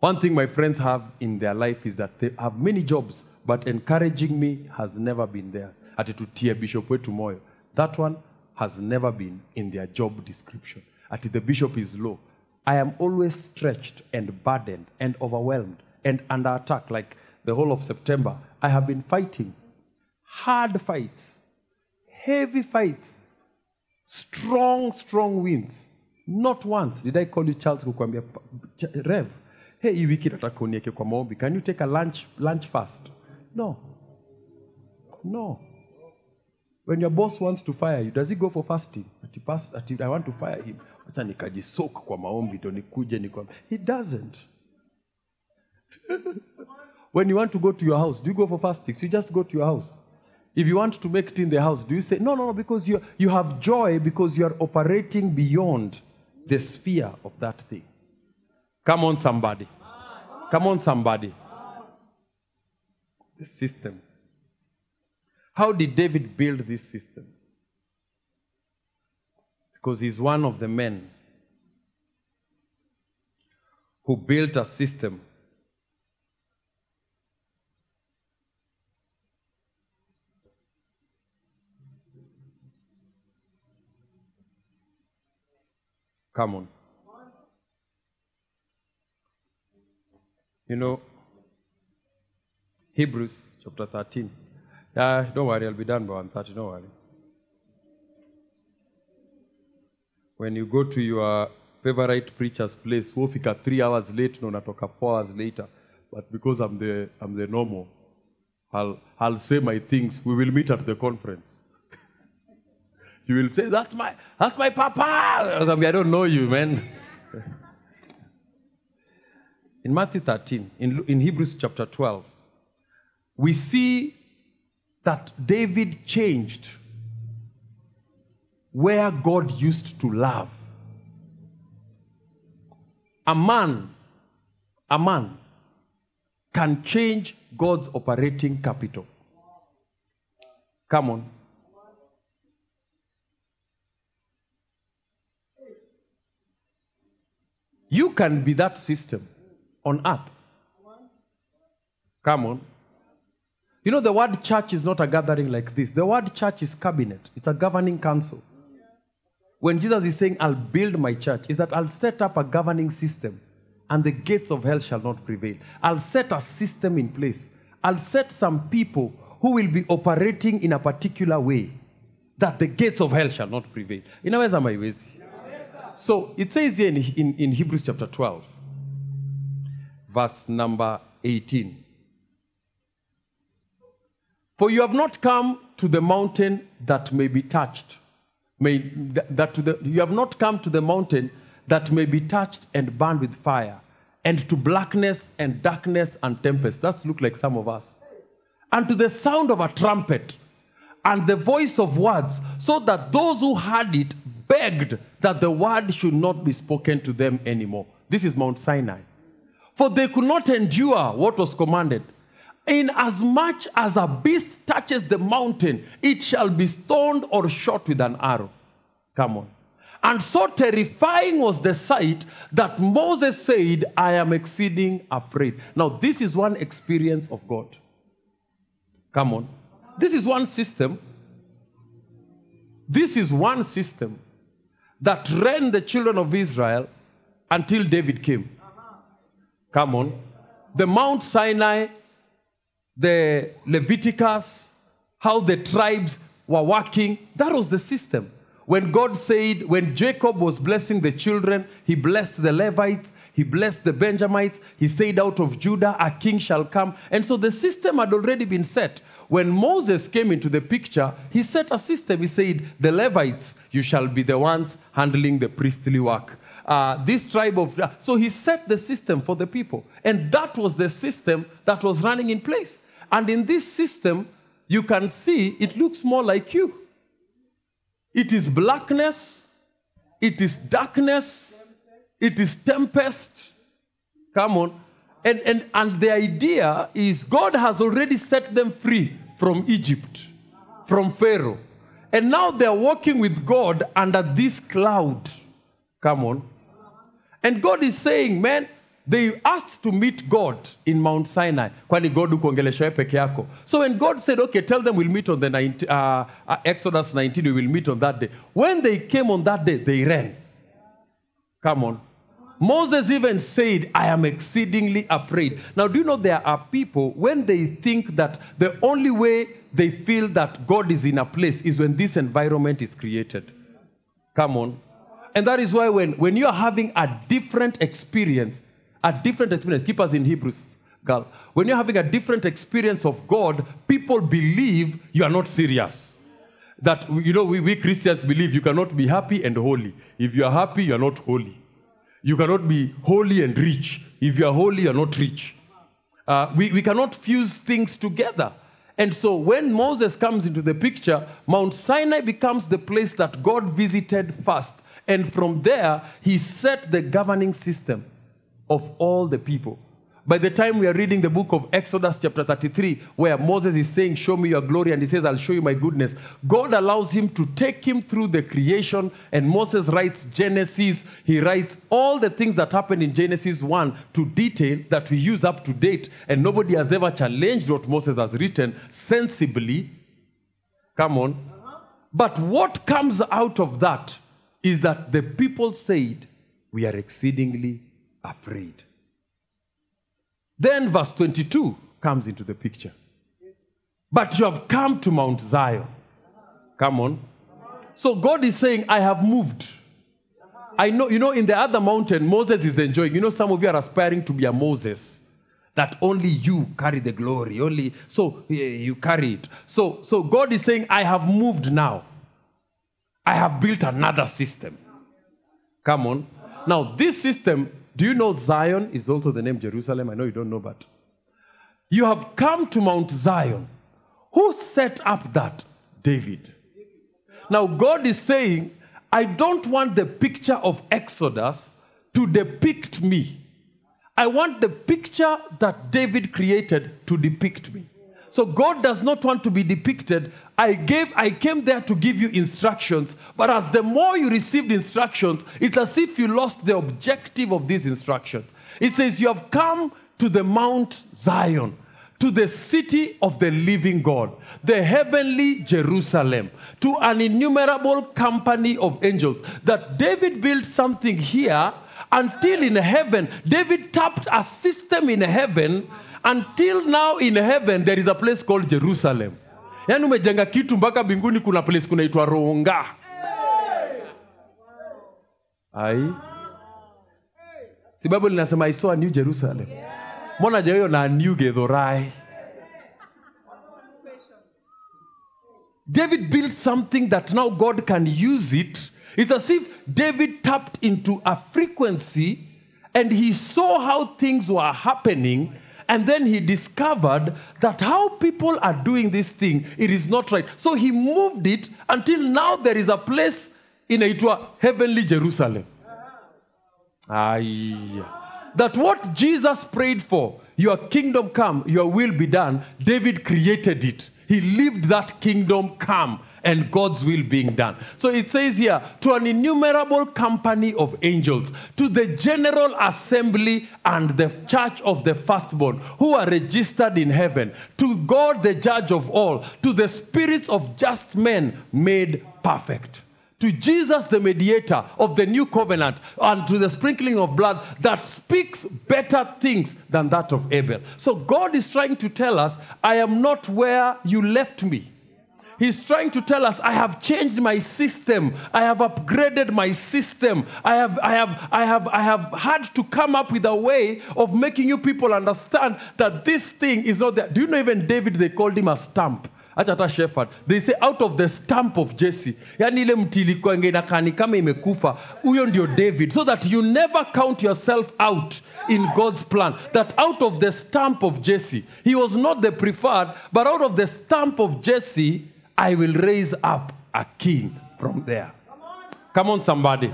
One thing my friends have in their life is that they have many jobs, but encouraging me has never been there. Ati tutie bishop wetu moyo. That one has never been in their job description. Ati the bishop is low. I am always stretched and burdened and overwhelmed and under attack. Like the whole of September, I have been fighting hard fights, heavy fights, strong, strong winds. Not once did I call you Charles kukwambia "Ch- Rev, hey, hii wiki nataka unieke. Can you take a lunch, lunch fast? No. No. When your boss wants to fire you, does he go for fasting? I want to fire him. He doesn't. (laughs) when you want to go to your house, do you go for fastings? You just go to your house. If you want to make it in the house, do you say, no, no, no, because you, you have joy because you are operating beyond the sphere of that thing. Come on, somebody. Come on, somebody. The system. How did David build this system? Because he's one of the men who built a system Come on. You know, Hebrews chapter 13. Yeah, don't worry, I'll be done by 130, don't worry. When you go to your favorite preacher's place, wofika three hours late, no unatoka four hours later. But because I'm the, I'm the normal, I'll, I'll say my things. We will meet at the conference. You will say, That's my that's my papa. I don't know you, man. In Matthew 13, in, in Hebrews chapter 12, we see that David changed where God used to love. A man, a man can change God's operating capital. Come on. You can be that system on earth. Come on. You know, the word church is not a gathering like this. The word church is cabinet, it's a governing council. When Jesus is saying, I'll build my church, is that I'll set up a governing system, and the gates of hell shall not prevail. I'll set a system in place. I'll set some people who will be operating in a particular way that the gates of hell shall not prevail. Inaweza maiwezi. So it says here in, in, in Hebrews chapter 12, verse number 18. For you have not come to the mountain that may be touched. May, that, that the, you have not come to the mountain that may be touched and burned with fire, and to blackness and darkness and tempest. That look like some of us. And to the sound of a trumpet and the voice of words, so that those who heard it begged that the word should not be spoken to them anymore. This is Mount Sinai. For they could not endure what was commanded. In as much as a beast touches the mountain, it shall be stoned or shot with an arrow. Come on. And so terrifying was the sight that Moses said, I am exceeding afraid. Now, this is one experience of God. Come on. This is one system. This is one system that ran the children of Israel until David came. Come on. The Mount Sinai, the Leviticus, how the tribes were working, that was the system. When God said, when Jacob was blessing the children, he blessed the Levites, he blessed the Benjamites, he said, Out of Judah a king shall come. And so the system had already been set. When Moses came into the picture, he set a system. He said, The Levites, you shall be the ones handling the priestly work. Uh, this tribe of. So he set the system for the people. And that was the system that was running in place. And in this system, you can see it looks more like you. It is blackness, it is darkness, it is tempest. Come on. And, and, and the idea is God has already set them free from Egypt, from Pharaoh. And now they're walking with God under this cloud. Come on. And God is saying, man, they asked to meet God in Mount Sinai. So when God said, okay, tell them we'll meet on the 19, uh, uh, Exodus 19, we will meet on that day. When they came on that day, they ran. Come on. Moses even said, I am exceedingly afraid. Now, do you know there are people, when they think that the only way they feel that God is in a place is when this environment is created? Come on. And that is why when, when you are having a different experience, a different experience, keep us in Hebrews, girl. When you're having a different experience of God, people believe you are not serious. That, you know, we, we Christians believe you cannot be happy and holy. If you are happy, you are not holy. You cannot be holy and rich. If you are holy, you are not rich. Uh, we, we cannot fuse things together. And so when Moses comes into the picture, Mount Sinai becomes the place that God visited first. And from there, he set the governing system of all the people. By the time we are reading the book of Exodus, chapter 33, where Moses is saying, Show me your glory, and he says, I'll show you my goodness, God allows him to take him through the creation, and Moses writes Genesis. He writes all the things that happened in Genesis 1 to detail that we use up to date, and nobody has ever challenged what Moses has written sensibly. Come on. But what comes out of that is that the people said, We are exceedingly afraid. Then verse 22 comes into the picture. But you have come to Mount Zion. Come on. So God is saying, I have moved. I know, you know, in the other mountain, Moses is enjoying. You know, some of you are aspiring to be a Moses. That only you carry the glory. Only so you carry it. So, so God is saying, I have moved now. I have built another system. Come on. Now, this system do you know Zion is also the name Jerusalem? I know you don't know, but you have come to Mount Zion. Who set up that? David. Now, God is saying, I don't want the picture of Exodus to depict me. I want the picture that David created to depict me. So God does not want to be depicted. I gave I came there to give you instructions, but as the more you received instructions, it's as if you lost the objective of these instructions. It says you have come to the Mount Zion, to the city of the living God, the heavenly Jerusalem, to an innumerable company of angels. That David built something here until in heaven, David tapped a system in heaven. Until now in heaven, there is a place called Jerusalem. Yaani umejenga kitu mpaka mbinguni kuna place kunaitwa Ronga. Ai. Si Bible saw a new Jerusalem. Mbona hajawahi na new Githurai? David built something that now God can use it. It's as if David tapped into a frequency and he saw how things were happening. And then he discovered that how people are doing this thing, it is not right. So he moved it until now there is a place in Aitwa, heavenly Jerusalem. Aye. That what Jesus prayed for, your kingdom come, your will be done, David created it. He lived that kingdom come and God's will being done. So it says here, to an innumerable company of angels, to the general assembly and the church of the firstborn, who are registered in heaven, to God the judge of all, to the spirits of just men made perfect to Jesus, the mediator of the new covenant, and to the sprinkling of blood that speaks better things than that of Abel. So God is trying to tell us, I am not where you left me. He's trying to tell us, I have changed my system. I have upgraded my system. I have, I have, I have, I have had to come up with a way of making you people understand that this thing is not there. Do you know even David, they called him a stamp hata shepherd they say out of the stamp of jesse yani ile mti ilikuwa kama imekufa huyo ndio david so that you never count yourself out in god's plan that out of the stamp of jesse he was not the preferred but out of the stamp of jesse i will raise up a king from there come on somebody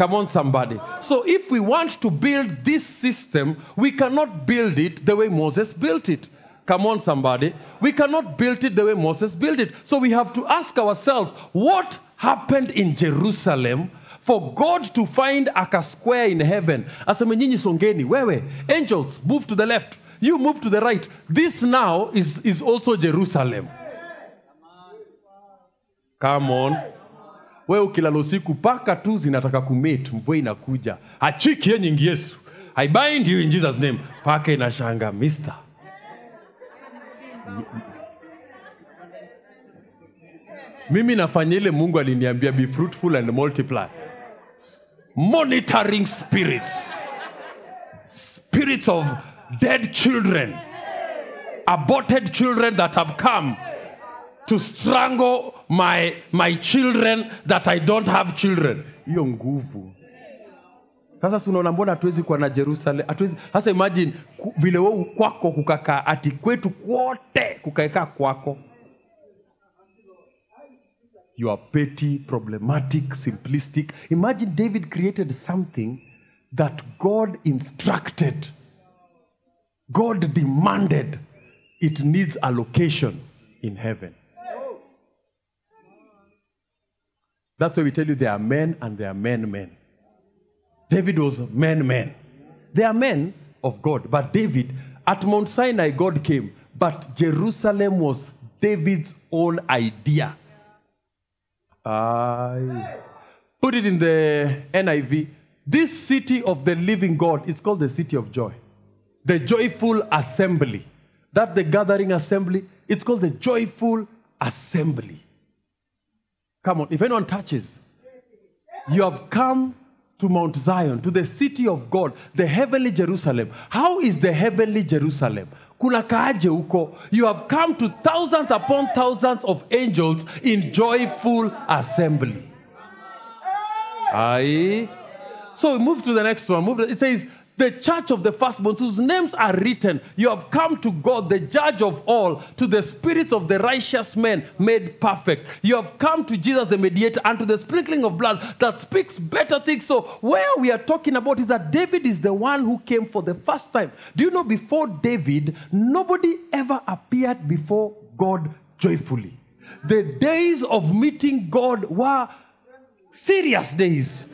Come on, somebody. So, if we want to build this system, we cannot build it the way Moses built it. Come on, somebody. We cannot build it the way Moses built it. So we have to ask ourselves what happened in Jerusalem for God to find a square in heaven. Songeni, angels, move to the left. You move to the right. This now is, is also Jerusalem. Come on. We ukilala usiku paka tu zinataka kumate, mvua inakuja. Achiki nyingi Yesu. I bind you in Jesus name. Paka inashanga, mister. mimi nafanya ile mungu aliniambia be fruitful and multiply monitoring spirits spirits of dead children aborted children that have come to strangle my, my children that i don't have children. Hiyo nguvu. Sasa tunaona mbona hatuwezi kuwa na jerusalem? Hatuwezi. Sasa imagine ku, vile we kwako kukakaa ati kwetu kwote kukaekaa kwako. You are petty problematic simplistic. Imagine david created something that god instructed. God demanded. It needs a location in heaven that's why we tell you there are men and there are men men David was men, men. They are men of God, but David, at Mount Sinai, God came, but Jerusalem was David's own idea. I put it in the NIV. This city of the living God is called the city of joy, the joyful assembly. That the gathering assembly, it's called the joyful assembly. Come on, if anyone touches, you have come to Mount Zion, to the city of God, the heavenly Jerusalem. How is the heavenly Jerusalem? Kuna kaaje? You have come to thousands upon thousands of angels in joyful assembly. Aye. So we move to the next one. Move. It says, the church of the firstborn, whose names are written. You have come to God, the judge of all, to the spirits of the righteous men made perfect. You have come to Jesus, the mediator, and to the sprinkling of blood that speaks better things. So, where we are talking about is that David is the one who came for the first time. Do you know before David, nobody ever appeared before God joyfully? The days of meeting God were serious days.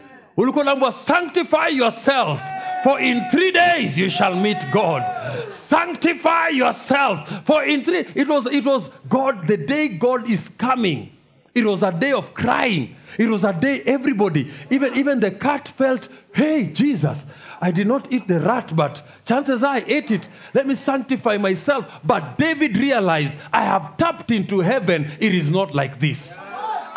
Sanctify yourself for in three days you shall meet god sanctify yourself for in three it was it was god the day god is coming It was a day of crying. It was a day everybody, even, even the cat felt, hey, Jesus, I did not eat the rat, but chances are I ate it. Let me sanctify myself. But David realized, I have tapped into heaven. It is not like this.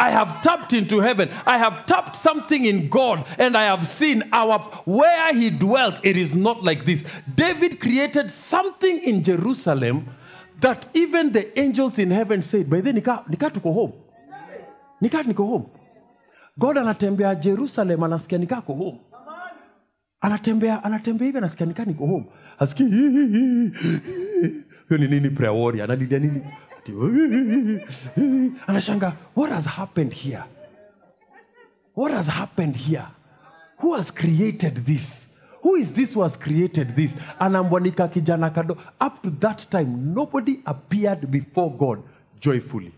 I have tapped into heaven. I have tapped something in God, and I have seen our where He dwells. It is not like this. David created something in Jerusalem that even the angels in heaven said, by then nika, nika tuko home. Nika niko home. God anatembea Jerusalem, anasikia nika ako home. Anatembea, anatembea hivi anasikia nika niko home. Asikia hiyo ni nini prayer warrior? Analilia? Anashanga, what has happened here? What has happened here? Who has created this? Who is this who has created this? Anambwanika kijana kado. Up to that time, nobody appeared before God joyfully.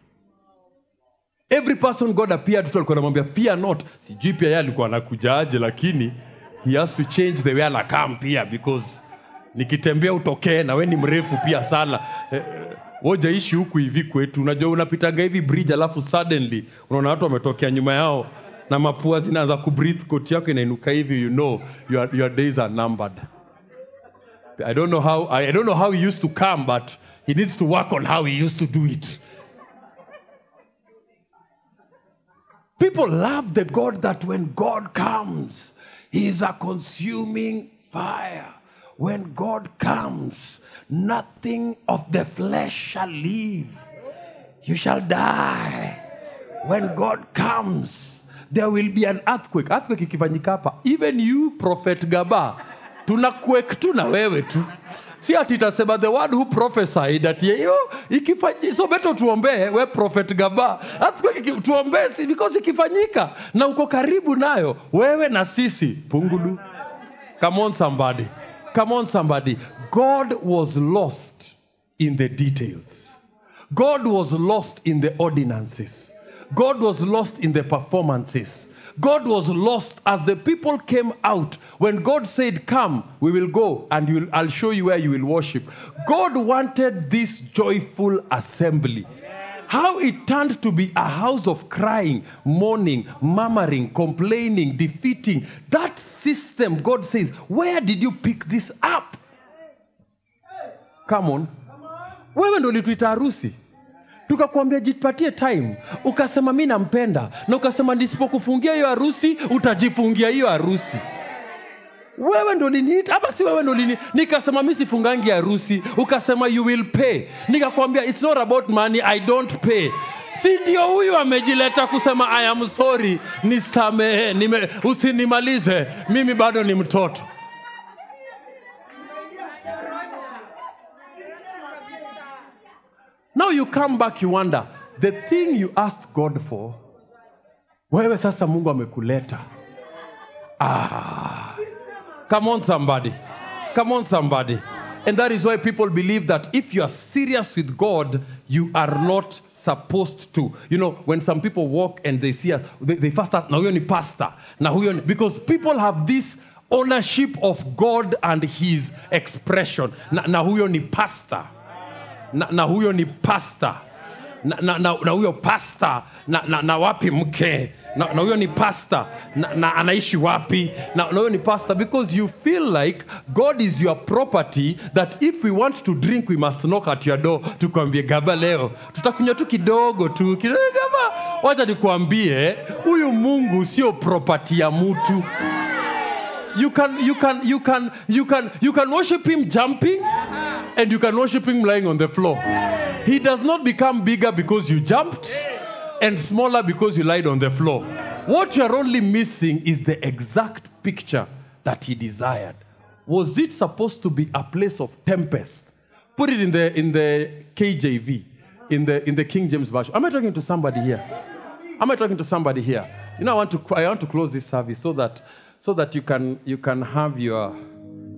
Every person God appeared to alikuwa anamwambia fear not. Sijui pia yeye alikuwa anakujaje, lakini he has to change the way anakam pia because nikitembea utokee na we ni mrefu pia sana. Eh, eh, wojaishi huku hivi kwetu. Unajua unapitaga hivi bridge alafu suddenly unaona watu wametokea nyuma yao na mapua zinaanza kubreathe koti yako inainuka hivi you know your, your days are numbered. I don't know how I don't know how he used to come but he needs to work on how he used to do it. People love the God that when God comes, He is a consuming fire. When God comes, nothing of the flesh shall live. You shall die. When God comes, there will be an earthquake. Earthquake ikifanyika hapa, even you prophet Gaba, tunakuek tu na wewe tu si ati itasema the one who prophesied ati hiyo ikifanyi so beto tuombee we prophet gaba tuombee si because ikifanyika na uko karibu nayo wewe na sisi pungulu come on somebody come on somebody god was lost in the details god was lost in the ordinances god was lost in the performances God was lost as the people came out. When God said, Come, we will go and I'll show you where you will worship. God wanted this joyful assembly. How it turned to be a house of crying, mourning, murmuring, complaining, defeating. That system, God says, Where did you pick this up? Come on. Wewe ndo ulituita harusi tukakwambia jipatie time ukasema mi nampenda na ukasema nisipokufungia hiyo harusi utajifungia hiyo harusi wewe ndo liniita ama si wewe ndo lini nikasema mi sifungangi harusi. Ukasema you will pay. Nikakwambia it's not about money i don't pay. Si ndio huyu amejileta kusema i am sorry nisamehe nime, usinimalize mimi bado ni mtoto. Now you come back, you wonder, the thing you asked God for, wewe sasa Mungu amekuleta. Ah, come on somebody. Come on somebody. And that is why people believe that if you are serious with God, you are not supposed to. You know, when some people walk and they see us, they, they first ask, huyo ni pastor. Huyo ni, because people have this ownership of God and his expression. Na, huyo ni pastor na, pasta na, na, na wapi mke na, huyo ni pasta na, na anaishi wapi? Na, huyo ni pasta because you feel like god is your property that if we want to drink we must knock at your door. Tukwambie gaba leo. Tutakunywa tu kidogo tu. Gaba wacha nikuambie huyu mungu sio property ya mutu you can you can you can you can you can worship him jumping and you can worship him lying on the floor. He does not become bigger because you jumped and smaller because you lied on the floor what you are only missing is the exact picture that he desired was it supposed to be a place of tempest put it in the in the kjv in the in the king james version am i talking to somebody here Am I talking to somebody here? You know, I want to I want to close this service so that so that you can you can have your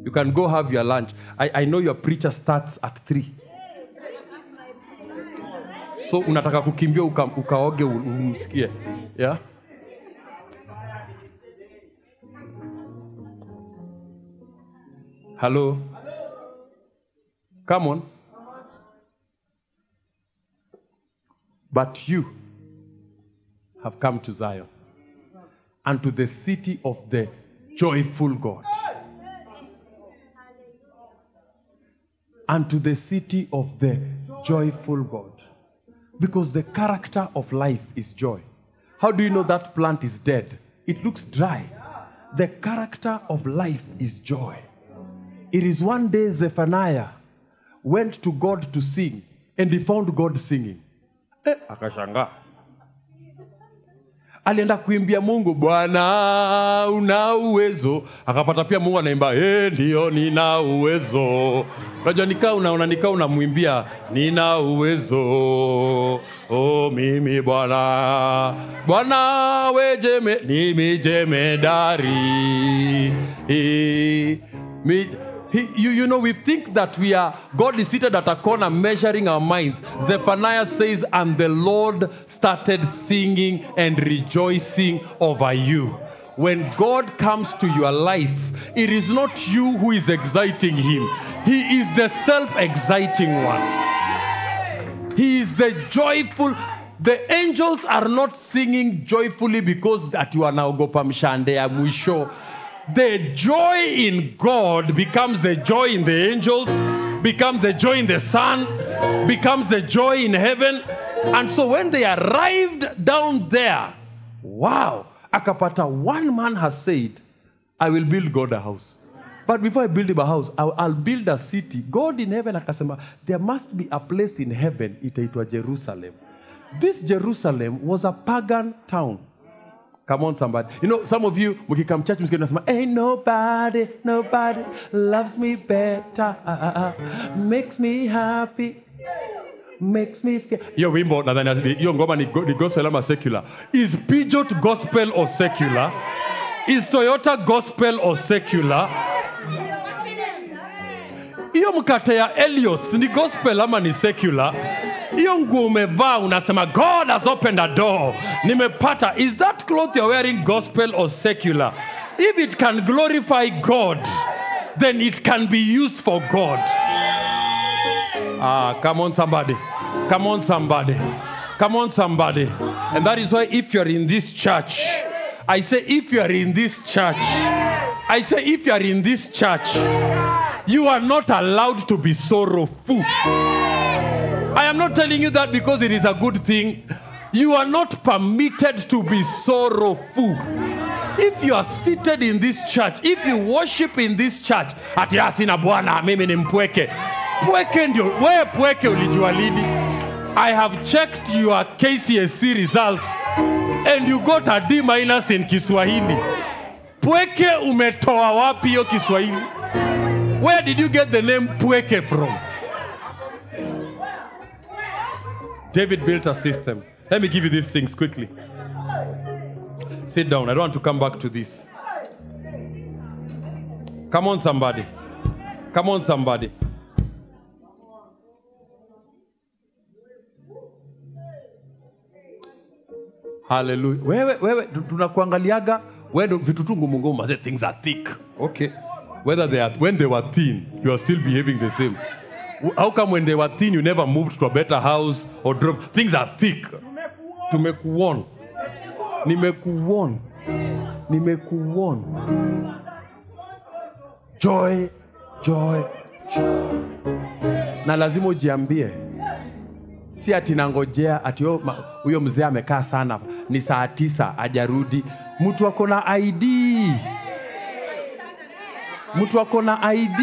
you can go have your lunch. I, I know your preacher starts at three. So unataka kukimbia uka, ukaoge umsikie. Yeah? Hello? Come on. But you have come to Zion and to the city of the joyful God. And to the city of the joyful God. Because the character of life is joy. How do you know that plant is dead? It looks dry. The character of life is joy. It is one day Zephaniah went to God to sing and he found God singing. Eh, akashangaa. Alienda kuimbia Mungu, Bwana una uwezo. Akapata pia Mungu anaimba, eh, ndio nina uwezo. Unajua nikaa unaona nikaa unamwimbia nina uwezo. Oh, mimi Bwana. Bwana wejeme nimi jemedari. Mi, He, you, you know, we think that we are, God is seated at a corner measuring our minds. Zephaniah says, and the Lord started singing and rejoicing over you. When God comes to your life, it is not you who is exciting Him, He is the self exciting one. He is the joyful. The angels are not singing joyfully because that you are now gopa mshande ya mwisho. The joy in God becomes the joy in the angels, becomes the joy in the sun, becomes the joy in heaven. And so when they arrived down there, wow, akapata one man has said, I will build God a house. But before I build him a house, I'll, build a city. God in heaven akasema, there must be a place in heaven itaitwa Jerusalem. This Jerusalem was a pagan town. Come on, somebody. You know, some of you, mkikam church msikia nasema, ain't nobody, nobody loves me better, makes me happy, makes me feel. Hiyo wimbo nadhani hiyo ngoma ni, ni gospel ama secular. Is Peugeot gospel or secular? Is Toyota gospel or secular? Hiyo mkate ya Elliot ni gospel ama ni secular? Hiyo nguo umevaa unasema God has opened a door, nimepata. Is that cloth you're wearing gospel or secular? If it can glorify God, then it can be used for God. Ah, come on, somebody. Come on, somebody. Come on, somebody. And that is why if you're in this church, I say, if you are in this church, I say, if you are in this church, you are not allowed to be sorrowful. I am not telling you that because it is a good thing. You are not permitted to be sorrowful. If you are seated in this church, if you worship in this church, ati "Ah, sina bwana mimi ni mpweke. Pweke ndio wewe pweke ulijua lini? I have checked your KCSE results and you got a D minus in Kiswahili. Pweke umetoa wapi hiyo Kiswahili? Where did you get the name Pweke from? David built a system. Let me give you these things quickly. Sit down. I don't want to come back to this. Come on, somebody. Come on, somebody. Hallelujah. Wewe, wewe tu- tunakuangaliaga wewe vitu tu ngumu ngumu, things are thick. Okay. Whether they are when they were thin, you are still behaving the same. How come when they were thin you never moved to a better house or drop things are thick? Tumekuon. Nimekuon. Nimekuon. Joy, joy, joy. Na lazima ujiambie si ati nangojea ati huyo huyo mzee amekaa sana ni saa tisa ajarudi mtu ako na id mtu ako na id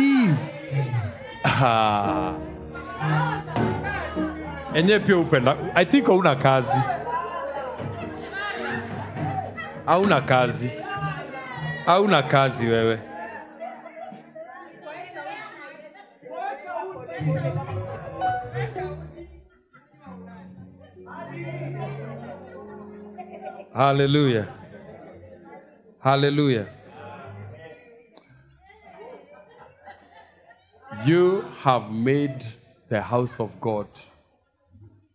enyewe pia upenda. I think hauna kazi. Hauna kazi. Hauna kazi wewe. Haleluya haleluya you have made the house of god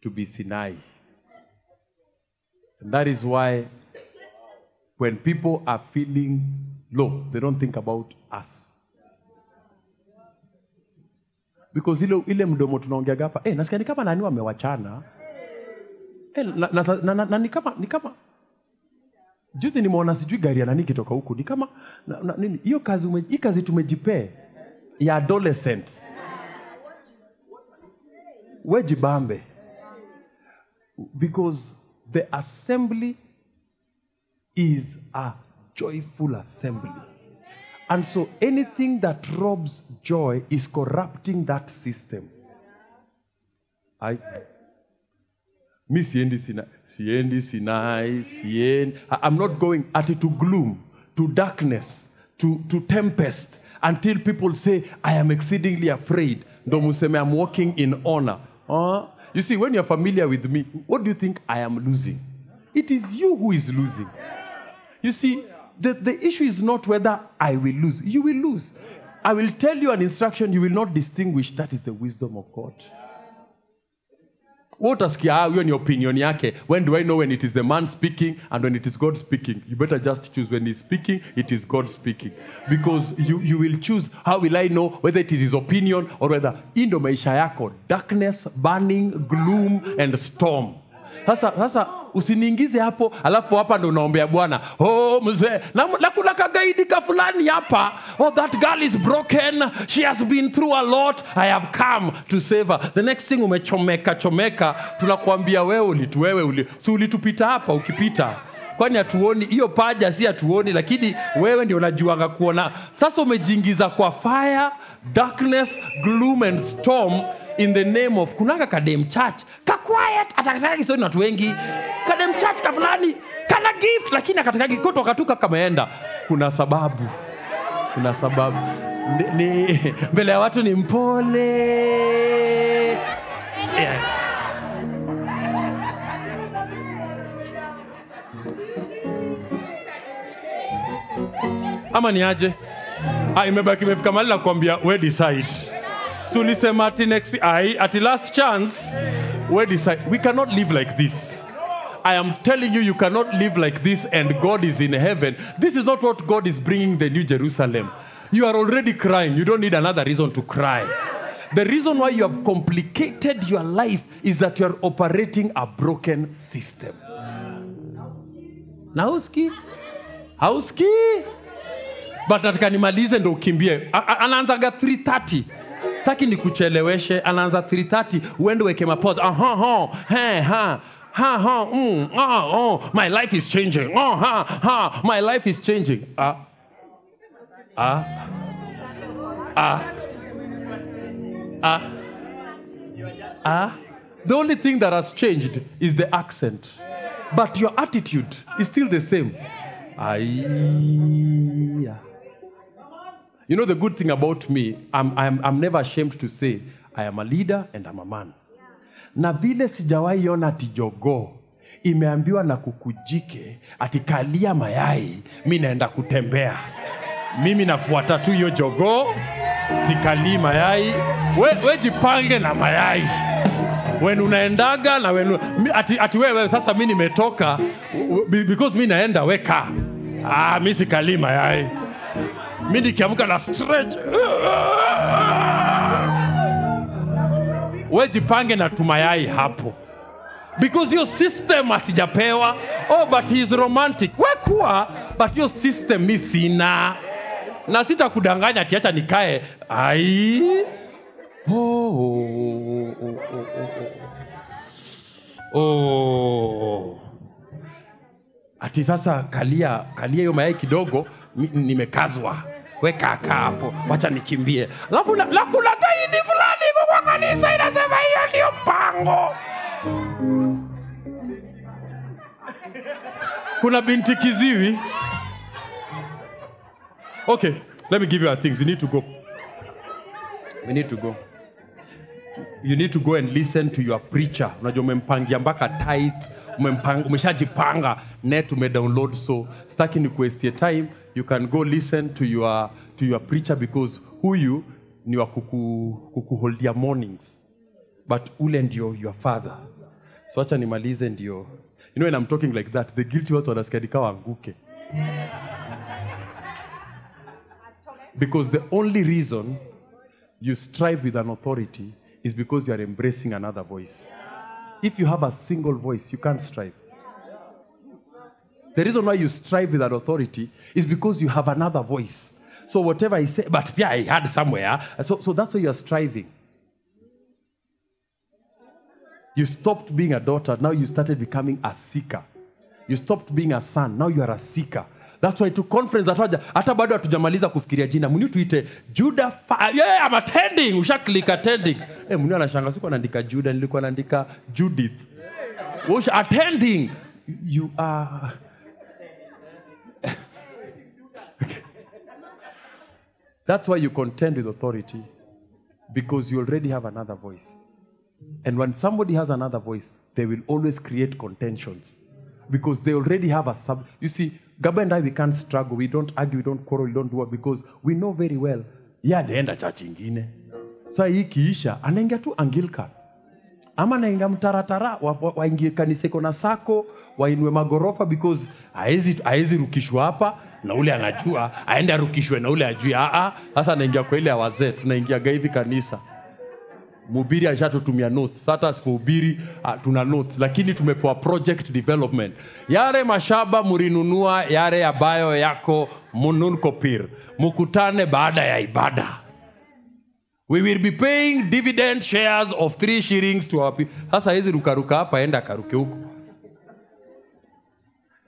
to be sinai. And that is why when people are feeling low they don't think about us. Because ile, mdomo tunaongeaga hapa eh, nasikia ni kama nani wamewachana? Eh, na, na, na, na, ni kama ni kama juzi nimeona sijui gari ya nani kitoka huku ni kama na, na, nini hiyo kazi ume, kazi tumejipee ya adolescents. Wejibambe because the assembly is a joyful assembly. And so anything that robs joy is corrupting that system. I, mi siendi sina, siendi sinai i'm not going at it to gloom to darkness to, to tempest until people say i am exceedingly afraid ndo museme i'm walking in honor uh, you see when you're familiar with me what do you think i am losing it is you who is losing you see, the, the issue is not whether I will lose. You will lose. I will tell you an instruction, you will not distinguish. That is the wisdom of God. Utasikia "Ah, hiyo ni opinion yake. When do i know when it is the man speaking and when it is god speaking? You better just choose when he's speaking it is god speaking. Because you, you will choose how will i know whether it is his opinion or whether hii ndo maisha yako darkness burning gloom and storm sasa sasa usiniingize hapo alafu hapa ndo unaombea bwana. Oh mzee na, na kagaidi ka fulani hapa. Oh that girl is broken. She has been through a lot. I have come to save her. The next thing umechomeka chomeka tunakuambia wewe ulitu uli, si ulitupita hapa ukipita. Kwani hatuoni hiyo paja si hatuoni lakini wewe ndio unajuanga kuona. Sasa umejiingiza kwa fire darkness gloom and storm in the name of kunaka kadem church. Ka quiet atakataka kistori watu wengi. Kadem church ka fulani kana gift lakini akatakagi kotoka tu kameenda kuna sababu. Kuna sababu. Ni, ni, (laughs) mbele ya watu ni mpole. Yeah. ama ni aje? Ah, imebaki imefika mahali na kuambia we decide so ulisema ati next ai ati last chance we decide we cannot live like this I am telling you, you cannot live like this and God is in heaven. This is not what God is bringing the New Jerusalem. You are already crying. You don't need another reason to cry. The reason why you have complicated your life is that you are operating a broken system. Na hausikii? Hausikii? but nataka nimalize ndo ukimbie anaanzaga 330 taki ni kucheleweshe anaanza 330 uende weke mapoza aha ha he ha ha ha mm, ah, oh, my life is changing. Oh, ha ha my life is changing. Ah ah ah ah ah. The only thing that has changed is the accent. But your attitude is still the same. Aiya. You know the good thing about me, I'm, I'm, I'm never ashamed to say I am a leader and I'm a man. Na vile sijawahi ona ati jogoo imeambiwa na kukujike ati kalia mayai, mi naenda kutembea. Mimi nafuata tu hiyo jogoo, sikalii mayai. We, we jipange na mayai wenu unaendaga na wenu ati, ati wewe sasa mi nimetoka because mi naenda weka ah, mi sikalii mayai mi nikiamka na stretch. We jipange na tumayai hapo. Because hiyo system asijapewa. Oh but he is romantic. We kuwa but hiyo system mi sina. Na sitakudanganya atiacha nikae. Ai. Oh, oh, oh, oh, oh, oh. oh. ati sasa kalia kalia hiyo mayai kidogo nimekazwa weka kaa hapo wacha nikimbie. Na- na kuna zaidi fulani kwa kanisa inasema hiyo ndio mpango. Kuna binti kiziwi. Okay let me give you a things. We need to go. We need to go. You need to go and listen to your preacher. Unajua umempangia mpaka tithe umeshajipanga. Net umedownload so staki ni kuestie time you can go listen to your, to your preacher because huyu ni wa kuku, kukuholdia mornings but ule ndio your father so acha nimalize ndio you know when I'm talking like that the guilty watu wanasikia ni kama anguke because the only reason you strive with an authority is because you are embracing another voice. If you have a single voice, you can't strive. The reason why you strive with that authority is because you have another voice. So whatever I say, but yeah, I had somewhere. So, so that's why you're striving. You stopped being a daughter, now you started becoming a seeker. You stopped being a son, now you are a seeker. That's why to conference hataja hata bado hatujamaliza kufikiria jina mni tuite juda yeah, I'm attending usha click attending eh mni anashanga siko naandika juda nilikuwa naandika judith Usha attending you are That's why you contend with authority because you already have another voice. And when somebody has another voice, they will always create contentions because they already have a sub. You see, Gaba and I, we can't struggle. We don't argue, we don't quarrel, we don't do it because we know very well. Yeah, anaenda church ingine. So hii kiisha, anaingia tu Anglican. Ama anaingia mtaratara, wa- wa- waingie kanisa iko na sako, wainue magorofa because haezi rukishwa hapa na ule anajua aende arukishwe na ule ajui. Ah ah, sasa anaingia kwa ile ya wazee, tunaingiaga hivi kanisa. Mhubiri ashatutumia notes. Hata asipohubiri ah, tuna notes. Lakini tumepewa project development. Yare mashaba murinunua yare ambayo yako mununkopir mukutane baada ya ibada. We will be paying dividend shares of three shillings to our people sasa hizi rukaruka hapa enda karuke huko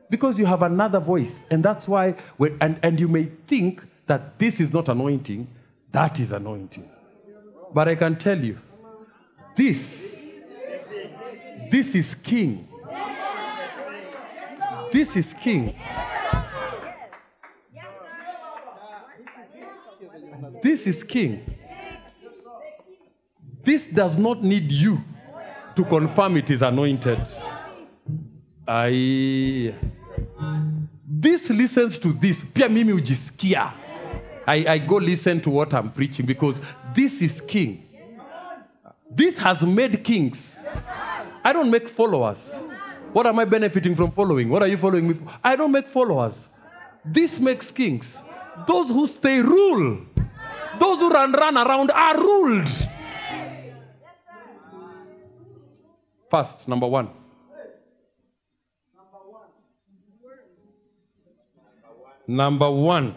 because you have another voice. And that's why and, and you may think that this is not anointing that is anointing. But i can tell you this this is king. This is king. This is king. This does not need you to confirm it is anointed. I this listens to this. Pia mimi ujisikia I, I go listen to what I'm preaching because this is king. This has made kings. I don't make followers. What am I benefiting from following? What are you following me for? I don't make followers. This makes kings. Those who stay rule. Those who run run around are ruled. First number one Number one.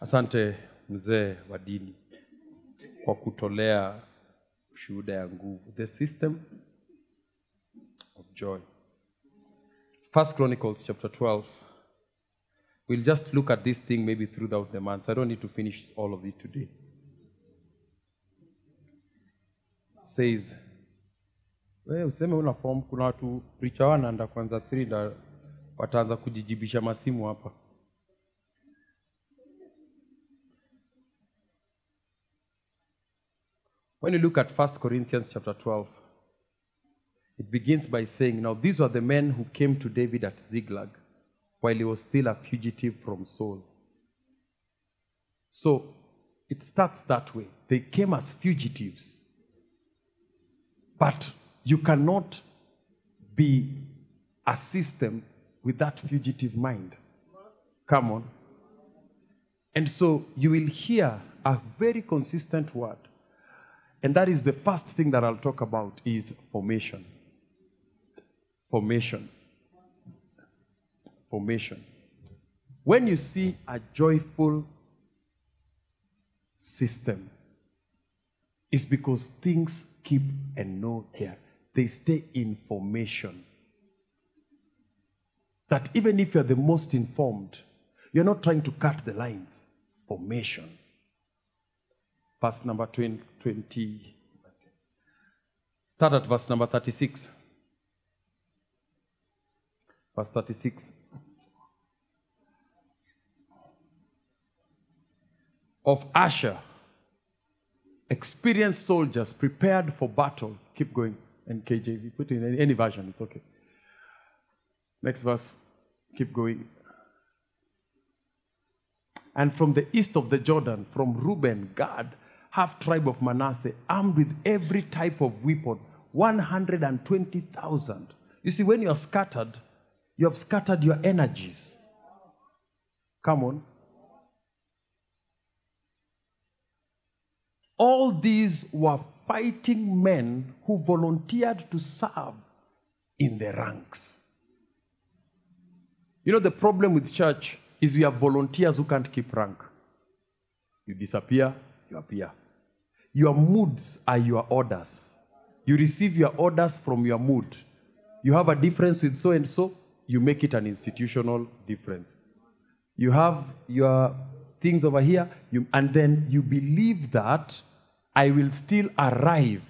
Asante mzee wa dini kwa kutolea shuhuda ya nguvu. The system of joy. First Chronicles chapter 12. We'll just look at this thing maybe throughout the month. So I don't need to finish all of it today. It says we useme una form kuna watu richa kwanza three wataanza kujijibisha masimu hapa. When you look at 1 corinthians chapter 12 it begins by saying now these were the men who came to david at ziklag while he was still a fugitive from saul. So it starts that way. They came as fugitives. But you cannot be a system with that fugitive mind. Come on. And so you will hear a very consistent word. And that is the first thing that I'll talk about is formation. Formation. Formation. When you see a joyful system, it's because things keep and know there. They stay in formation. That even if you're the most informed, you're not trying to cut the lines. Formation. Verse number 20. 20 start at verse number 36. Verse 36. Of Asher, experienced soldiers prepared for battle. Keep going. And KJV, put in any, any version, it's okay. Next verse. Keep going. And from the east of the Jordan, from Reuben, Gad, half tribe of Manasseh, armed with every type of weapon, 120,000. You see, when you're scattered, you have scattered your energies. Come on. All these were fighting men who volunteered to serve in the ranks. You know, the problem with church is we have volunteers who can't keep rank. You disappear, you appear. Your moods are your orders. You receive your orders from your mood. You have a difference with so and so, you make it an institutional difference. You have your things over here, you, and then you believe that I will still arrive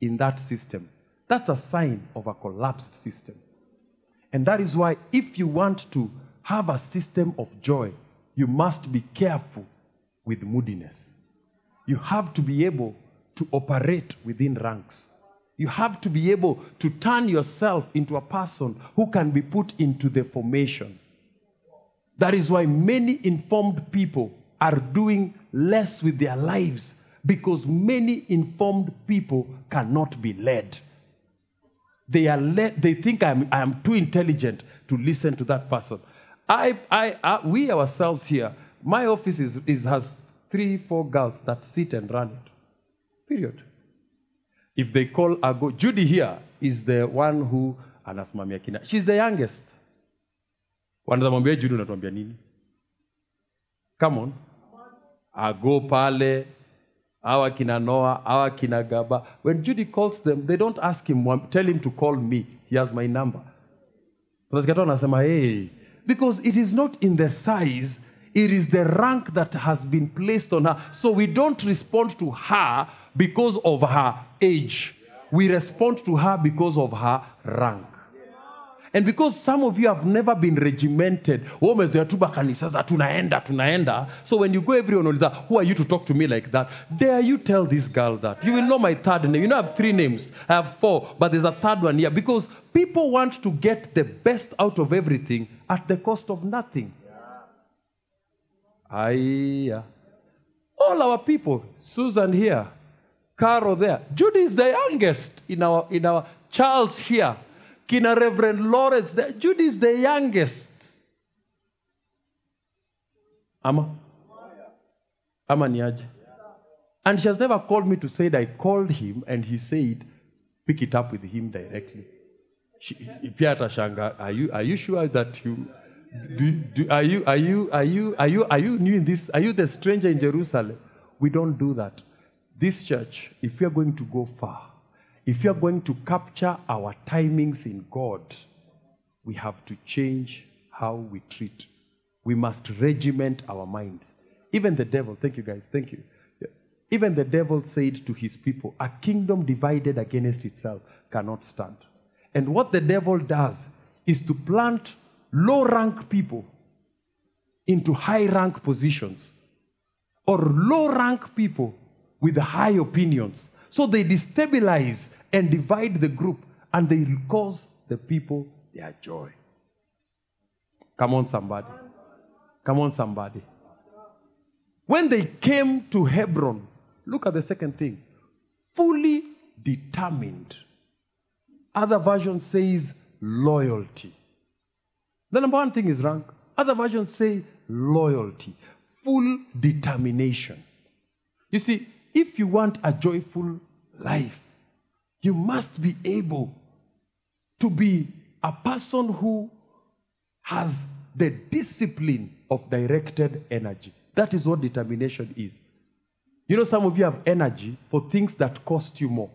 in that system. That's a sign of a collapsed system. And that is why, if you want to have a system of joy, you must be careful with moodiness. You have to be able to operate within ranks. You have to be able to turn yourself into a person who can be put into the formation. That is why many informed people are doing less with their lives because many informed people cannot be led. They, are led, they think I'm, I am too intelligent to listen to that person. I, I, I, we ourselves here, my office is, is, has three, four girls that sit and run it. Period. If they call a go, Judy here is the one who. She's the youngest. Wanaweza mwambia Judy unatuambia nini? Come on. Ago pale, awa kina Noah, awa kina Gaba. When Judy calls them, they don't ask him, tell him to call me. He has my number. Tunasikia tu anasema hey, because it is not in the size, it is the rank that has been placed on her. So we don't respond to her because of her age. We respond to her because of her rank. And because some of you have never been regimented, "Oh, umezoea tu tunaenda tunaenda. So when you go everyone will say, who are you to talk to me like that? Dare you tell this girl that? You will know my third name. You know I have three names. I have four, but there's a third one here because people want to get the best out of everything at the cost of nothing. Aye. All our people, Susan here, Carol there, Judy is the youngest in our in our Charles here. Kina Reverend Lawrence, there. Judy is the youngest. Ama? Ama niaje? And she has never called me to say that I called him and he said, pick it up with him directly. Pia atashanga, are you, are you sure that you, do, do, are, you, are, you, are, you, are, you, are you new in this? Are you the stranger in Jerusalem? We don't do that. This church, if we are going to go far, if you are going to capture our timings in God, we have to change how we treat. We must regiment our minds. Even the devil, thank you guys, thank you. Even the devil said to his people, A kingdom divided against itself cannot stand. And what the devil does is to plant low rank people into high rank positions or low rank people with high opinions. So they destabilize and divide the group and they cause the people their joy. Come on, somebody. Come on, somebody. When they came to Hebron, look at the second thing fully determined. Other version says loyalty. The number one thing is rank. Other versions say loyalty, full determination. You see, if you want a joyful life, you must be able to be a person who has the discipline of directed energy. That is what determination is. You know, some of you have energy for things that cost you more.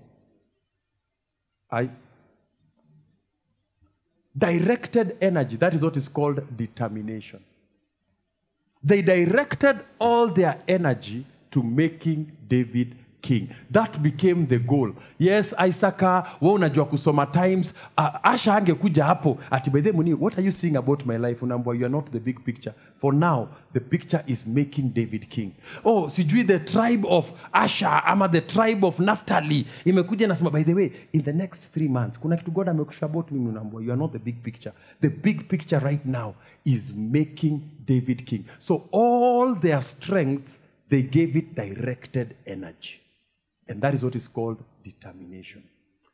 I directed energy, that is what is called determination. They directed all their energy to making David king. That became the goal. Yes, Isaka, we unajua kusoma times. Uh, Asha angekuja hapo ati by the way, what are you saying about my life? Unaambia you are not the big picture. For now, the picture is making David king. Oh, sijui the tribe of Asha ama the tribe of Naphtali imekuja nasema by the way, in the next three months kuna kitu God amekusha about mimi unaambia you are not the big picture. The big picture right now is making David king. So all their strengths they gave it directed energy. And that is what is called determination.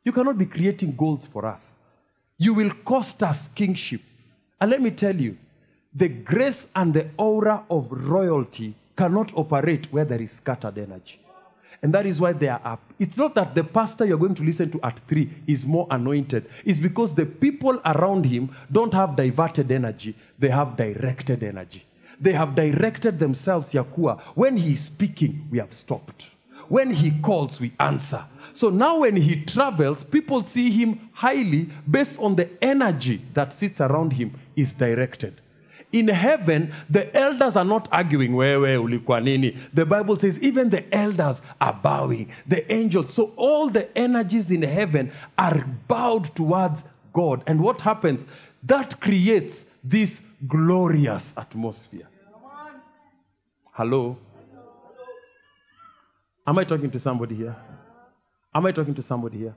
You cannot be creating goals for us. You will cost us kingship. And let me tell you, the grace and the aura of royalty cannot operate where there is scattered energy. And that is why they are up. It's not that the pastor you're going to listen to at three is more anointed. It's because the people around him don't have diverted energy, they have directed energy. They have directed themselves, Yakua. When he's speaking, we have stopped. When he calls, we answer. So now when he travels, people see him highly based on the energy that sits around him is directed. In heaven, the elders are not arguing. The Bible says even the elders are bowing, the angels. So all the energies in heaven are bowed towards God. And what happens? That creates this glorious atmosphere. Hello? Am I talking to somebody here? Am I talking to somebody here?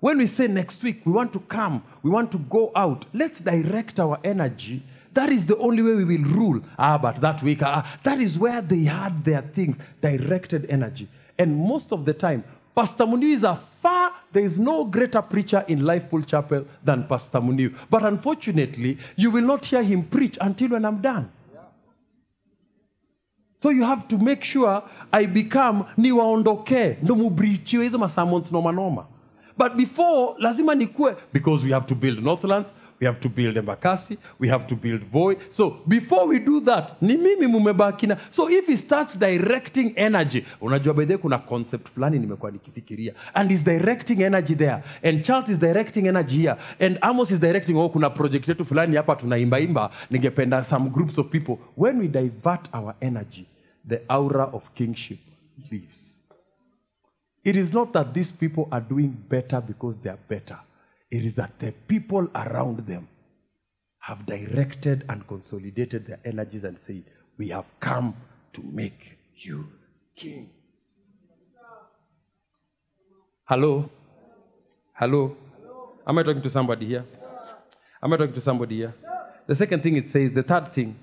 When we say next week, we want to come, we want to go out, let's direct our energy. That is the only way we will rule. Ah, but that week, ah, that is where they had their things, directed energy. And most of the time, Pastor Muniu is a far, there is no greater preacher in Lifepool Chapel than Pastor Muniu. But unfortunately, you will not hear him preach until when I'm done. So you have to make sure I become niwaondokee ndo mubrichiwe hizo masamons noma noma. But before lazima nikue because we have to build Northlands, we have to build Embakasi, we have to build Voi. So before we do that, ni mimi mumebakina. So if he starts directing energy, unajua by kuna concept fulani nimekuwa nikifikiria and is directing energy there and Charles is directing energy here and Amos is directing oh kuna project yetu fulani hapa tunaimbaimba ningependa some groups of people when we divert our energy the aura of kingship leaves. It is not that these people are doing better because they are better. It is that the people around them have directed and consolidated their energies and said, We have come to make you king. Hello? Hello? Am I talking to somebody here? Am I talking to somebody here? The second thing it says, the third thing,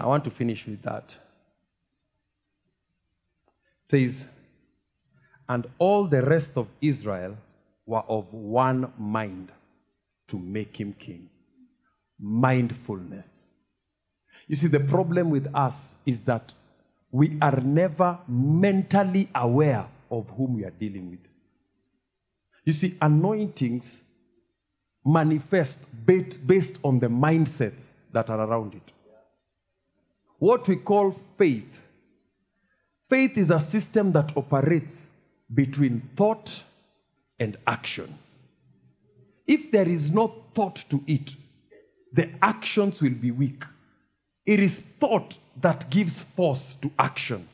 I want to finish with that. It says, and all the rest of Israel were of one mind to make him king. Mindfulness. You see, the problem with us is that we are never mentally aware of whom we are dealing with. You see, anointings manifest based on the mindsets that are around it. What we call faith. Faith is a system that operates between thought and action. If there is no thought to it, the actions will be weak. It is thought that gives force to actions.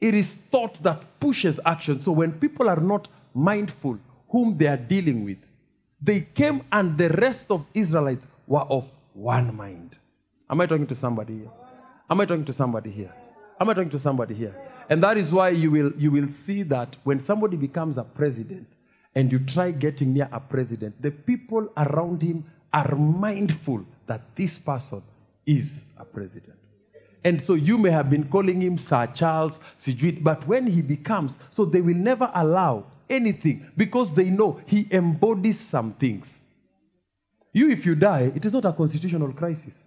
It is thought that pushes action. So when people are not mindful whom they are dealing with, they came and the rest of Israelites were of one mind. Am I talking to somebody here? Am I talking to somebody here? Am I talking to somebody here? And that is why you will, you will see that when somebody becomes a president and you try getting near a president, the people around him are mindful that this person is a president. And so you may have been calling him Sir Charles, Sijuit, but when he becomes, so they will never allow anything because they know he embodies some things. You, if you die, it is not a constitutional crisis.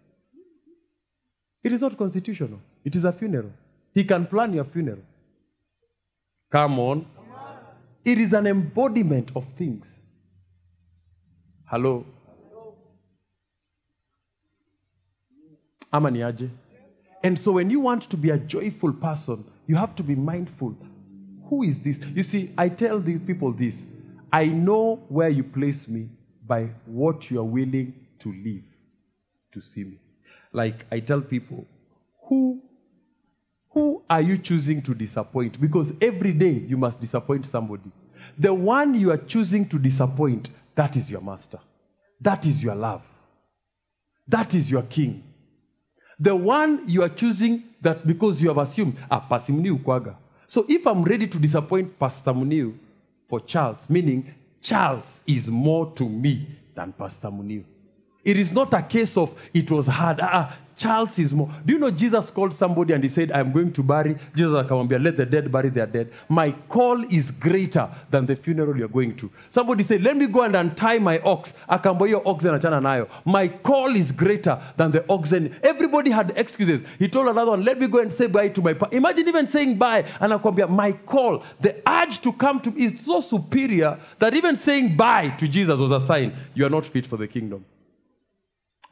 It is not constitutional, it is a funeral. He can plan your funeral. Come on. It is an embodiment of things. Hello. Amaniaje. And so when you want to be a joyful person, you have to be mindful. Who is this? You see, I tell these people this. I know where you place me by what you are willing to leave to see me. Like I tell people, who who are you choosing to disappoint? Because every day you must disappoint somebody. The one you are choosing to disappoint, that is your master. That is your love. That is your king. The one you are choosing that because you have assumed, ah, Pastor Muniu kwaga. So if I'm ready to disappoint Pastor Muniu for Charles, meaning Charles is more to me than Pastor Muniu. It is not a case of it was hard. Ah, Charles is more. Do you know Jesus called somebody and he said, I'm going to bury? Jesus akamwambia, let the dead bury their dead. My call is greater than the funeral you're going to. Somebody said, let me go and untie my ox. Akaambia hiyo oxen achana nayo. My call is greater than the oxen. Everybody had excuses. He told another one, let me go and say bye to my pa-" Imagine even saying bye. And akwambia, my call, the urge to come to is so superior that even saying bye to Jesus was a sign you are not fit for the kingdom.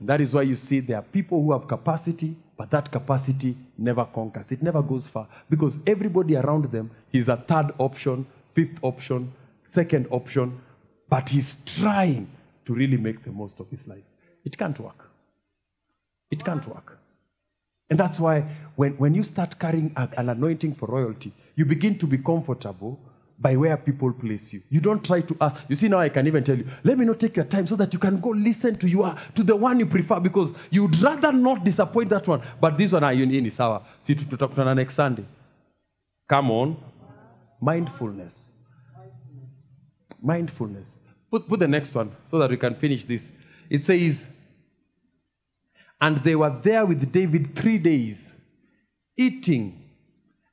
That is why you see there are people who have capacity, but that capacity never conquers. It never goes far because everybody around them is a third option, fifth option, second option, but he's trying to really make the most of his life. It can't work. It can't work. And that's why when, when you start carrying an anointing for royalty, you begin to be comfortable by where people place you. You don't try to ask. You see, now I can even tell you, let me not take your time so that you can go listen to you to the one you prefer because you'd rather not disappoint that one. But this one, ah, you ni sawa. See, tutakutana next Sunday. Come on. Mindfulness. Mindfulness. Put, put the next one so that we can finish this. It says, and they were there with David three days, eating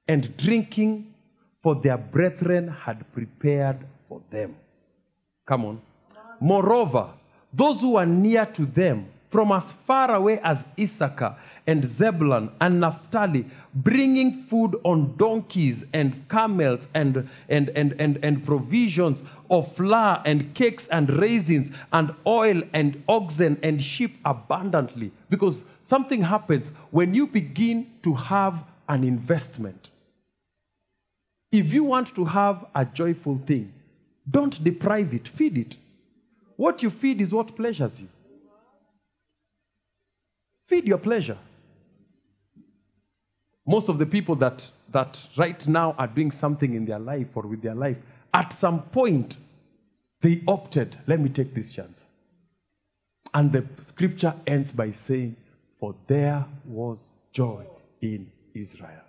and drinking, for their brethren had prepared for them. Come on. Moreover, those who were near to them, from as far away as Issachar and Zebulun and Naphtali, bringing food on donkeys and camels and, and, and, and, and provisions of flour and cakes and raisins and oil and oxen and sheep abundantly. Because something happens when you begin to have an investment. If you want to have a joyful thing, don't deprive it, feed it. What you feed is what pleasures you. Feed your pleasure. Most of the people that, that right now are doing something in their life or with their life, at some point, they opted, let me take this chance. And the scripture ends by saying, For there was joy in Israel.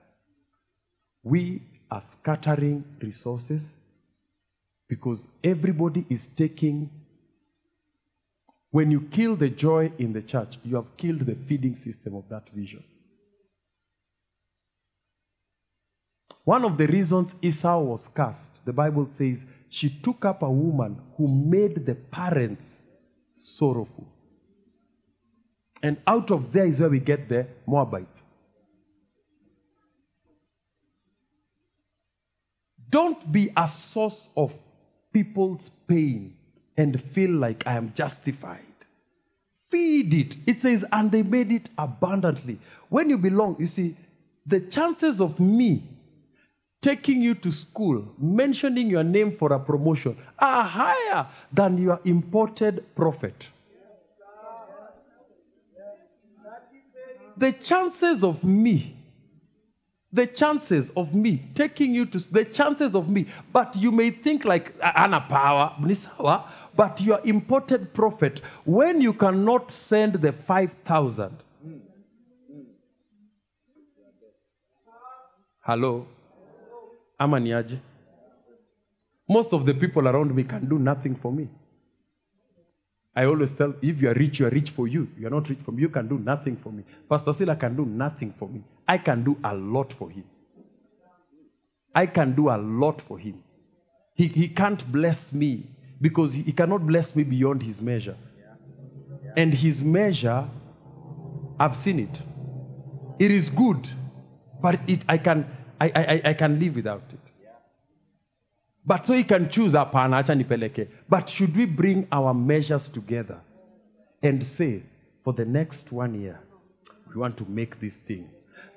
We are scattering resources because everybody is taking. When you kill the joy in the church, you have killed the feeding system of that vision. One of the reasons Esau was cast, the Bible says, she took up a woman who made the parents sorrowful. And out of there is where we get the Moabites. Don't be a source of people's pain and feel like I am justified. Feed it. It says, and they made it abundantly. When you belong, you see, the chances of me taking you to school, mentioning your name for a promotion, are higher than your imported prophet. The chances of me the chances of me taking you to the chances of me but you may think like ah, ana power ni sawa? But your imported prophet. When you cannot send the 5000 hello? Ama most of the people around me can do nothing for me I always tell if you are rich, you are rich for you. You are not rich for me. You can do nothing for me. Pastor Sila can do nothing for me. I can do a lot for him. I can do a lot for him. He, he can't bless me because he, he cannot bless me beyond his measure. And his measure, I've seen it. It is good, but it, I, can, I, I, I can live without it. But so he can choose hapana, acha nipeleke. But should we bring our measures together and say, for the next one year, we want to make this thing.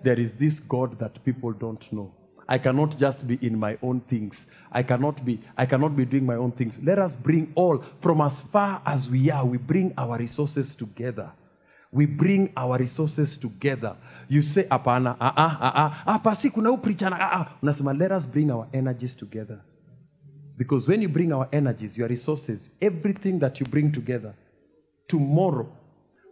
There is this God that people don't know. I cannot just be in my own things. I cannot be, I cannot be doing my own things. Let us bring all from as far as we are, we bring our resources together. We bring our resources together. You say, apana, ah, ah, ah, ah, pasi kuna ah. Unasema, let us bring our energies together. Because when you bring our energies, your resources, everything that you bring together, tomorrow,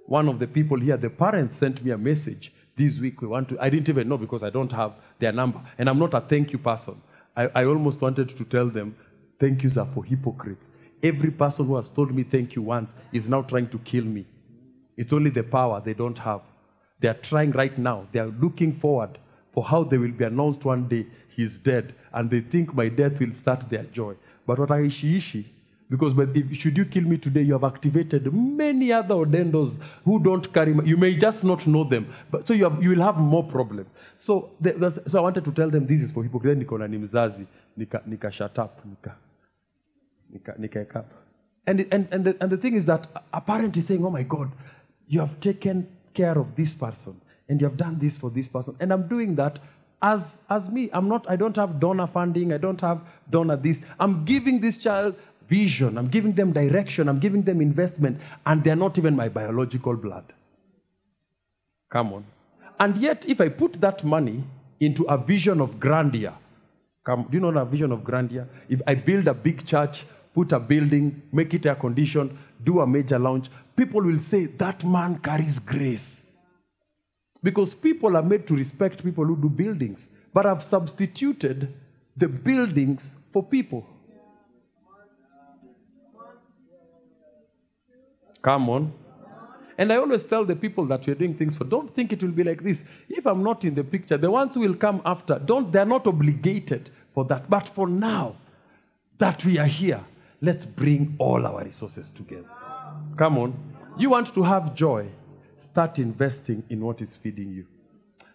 one of the people here, the parents sent me a message this week. We want to, I didn't even know because I don't have their number. And I'm not a thank you person. I, I almost wanted to tell them, thank yous are for hypocrites. Every person who has told me thank you once is now trying to kill me. It's only the power they don't have. They are trying right now. They are looking forward for how they will be announced one day he's dead. And they think my death will start their joy. But what I ishi because but if, should you kill me today, you have activated many other odendos who don't carry. You may just not know them, but so you, have, you will have more problems. So, so I wanted to tell them this is for hypocrite. Niko na nika, nika shut up, nika, nika, nika up. And, and, and, the, and the thing is that a parent is saying, oh my God, you have taken care of this person and you have done this for this person. And I'm doing that as, as me. I'm not, I don't have donor funding. I don't have donor this. I'm giving this child vision. I'm giving them direction. I'm giving them investment. And they're not even my biological blood. Come on. And yet, if I put that money into a vision of grandeur, come, do you know a vision of grandeur? If I build a big church, put a building, make it air conditioned, do a major launch, people will say that man carries grace. Because people are made to respect people who do buildings. But I've substituted the buildings for people. Come on. And I always tell the people that we're doing things for, don't think it will be like this. If I'm not in the picture, the ones who will come after, don't, they're not obligated for that. But for now, that we are here, let's bring all our resources together. Come on. You want to have joy, start investing in what is feeding you.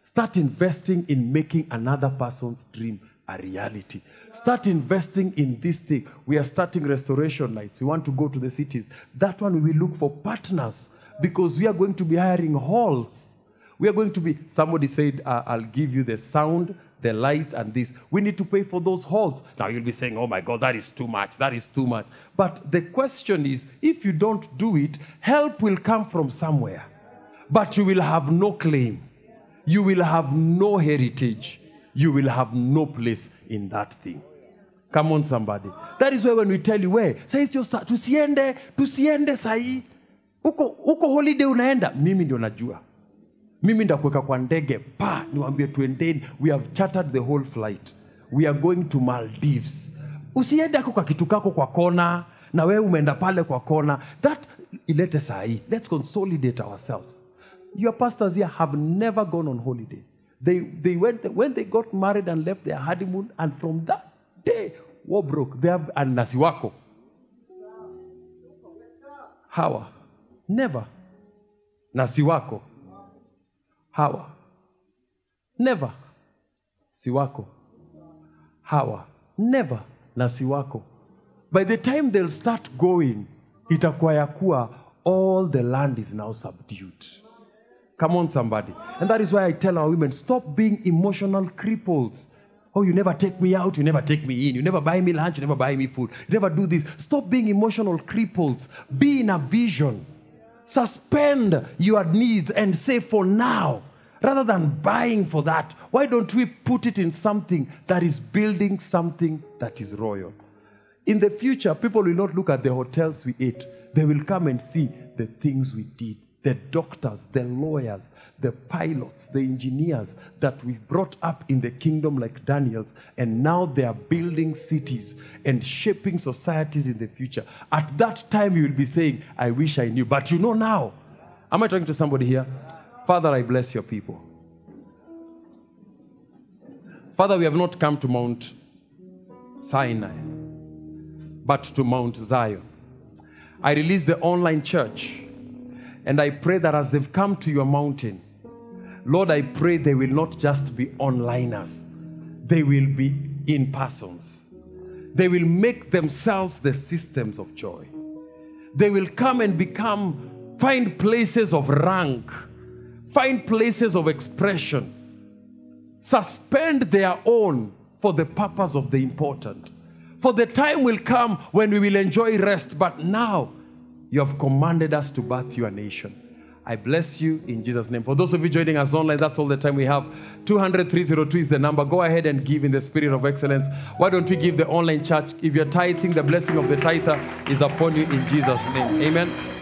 Start investing in making another person's dream a reality. Start investing in this thing. We are starting restoration nights. We want to go to the cities. That one we will look for partners because we are going to be hiring halls. We are going to be, somebody said, uh, I'll give you the sound, the lights, and this. We need to pay for those halls. Now you'll be saying, oh my God, that is too much. That is too much. But the question is if you don't do it, help will come from somewhere. But you will have no claim, you will have no heritage, you will have no place in that thing. Come on, somebody. That is why when we tell you, where, say tusiende, tusiende sahi uko, uko holiday unaenda. Mimi ndio najua. Mimi ndakuweka kwa ndege. Pa niwambie tuendeni we have chartered the whole flight. We are going to maldives. Usiende ako kwa kitu kako kwa kona na wewe umeenda pale kwa kona. That ilete sahi. let's consolidate ourselves your pastors here have never gone on holiday they, they went when they got married and left their honeymoon and from that day war broke they have and nasi wako hawa Never. Na si wako. Hawa. Never. Si wako. Hawa. Never. Na si wako. By the time they'll start going, itakuwa ya kuwa all the land is now subdued. Come on, somebody. And that is why I tell our women stop being emotional cripples. Oh, you never take me out, you never take me in, you never buy me lunch, you never buy me food, you never do this. Stop being emotional cripples. Be in a vision. Suspend your needs and say for now, rather than buying for that, why don't we put it in something that is building something that is royal? In the future, people will not look at the hotels we ate, they will come and see the things we did the doctors, the lawyers, the pilots, the engineers that we brought up in the kingdom like Daniel's, and now they are building cities and shaping societies in the future. At that time, you will be saying, I wish I knew. But you know now. Am I talking to somebody here? Father, I bless your people. Father, we have not come to Mount Sinai, but to Mount Zion. I release the online church and I pray that as they've come to your mountain, Lord, I pray they will not just be onliners, they will be in persons. They will make themselves the systems of joy. They will come and become, find places of rank, find places of expression, suspend their own for the purpose of the important. For the time will come when we will enjoy rest, but now you have commanded us to birth your nation. I bless you in Jesus' name. For those of you joining us online, that's all the time we have. 200 302 is the number. Go ahead and give in the spirit of excellence. Why don't we give the online church? If you're tithing, the blessing of the tither is upon you in Jesus' name. Amen.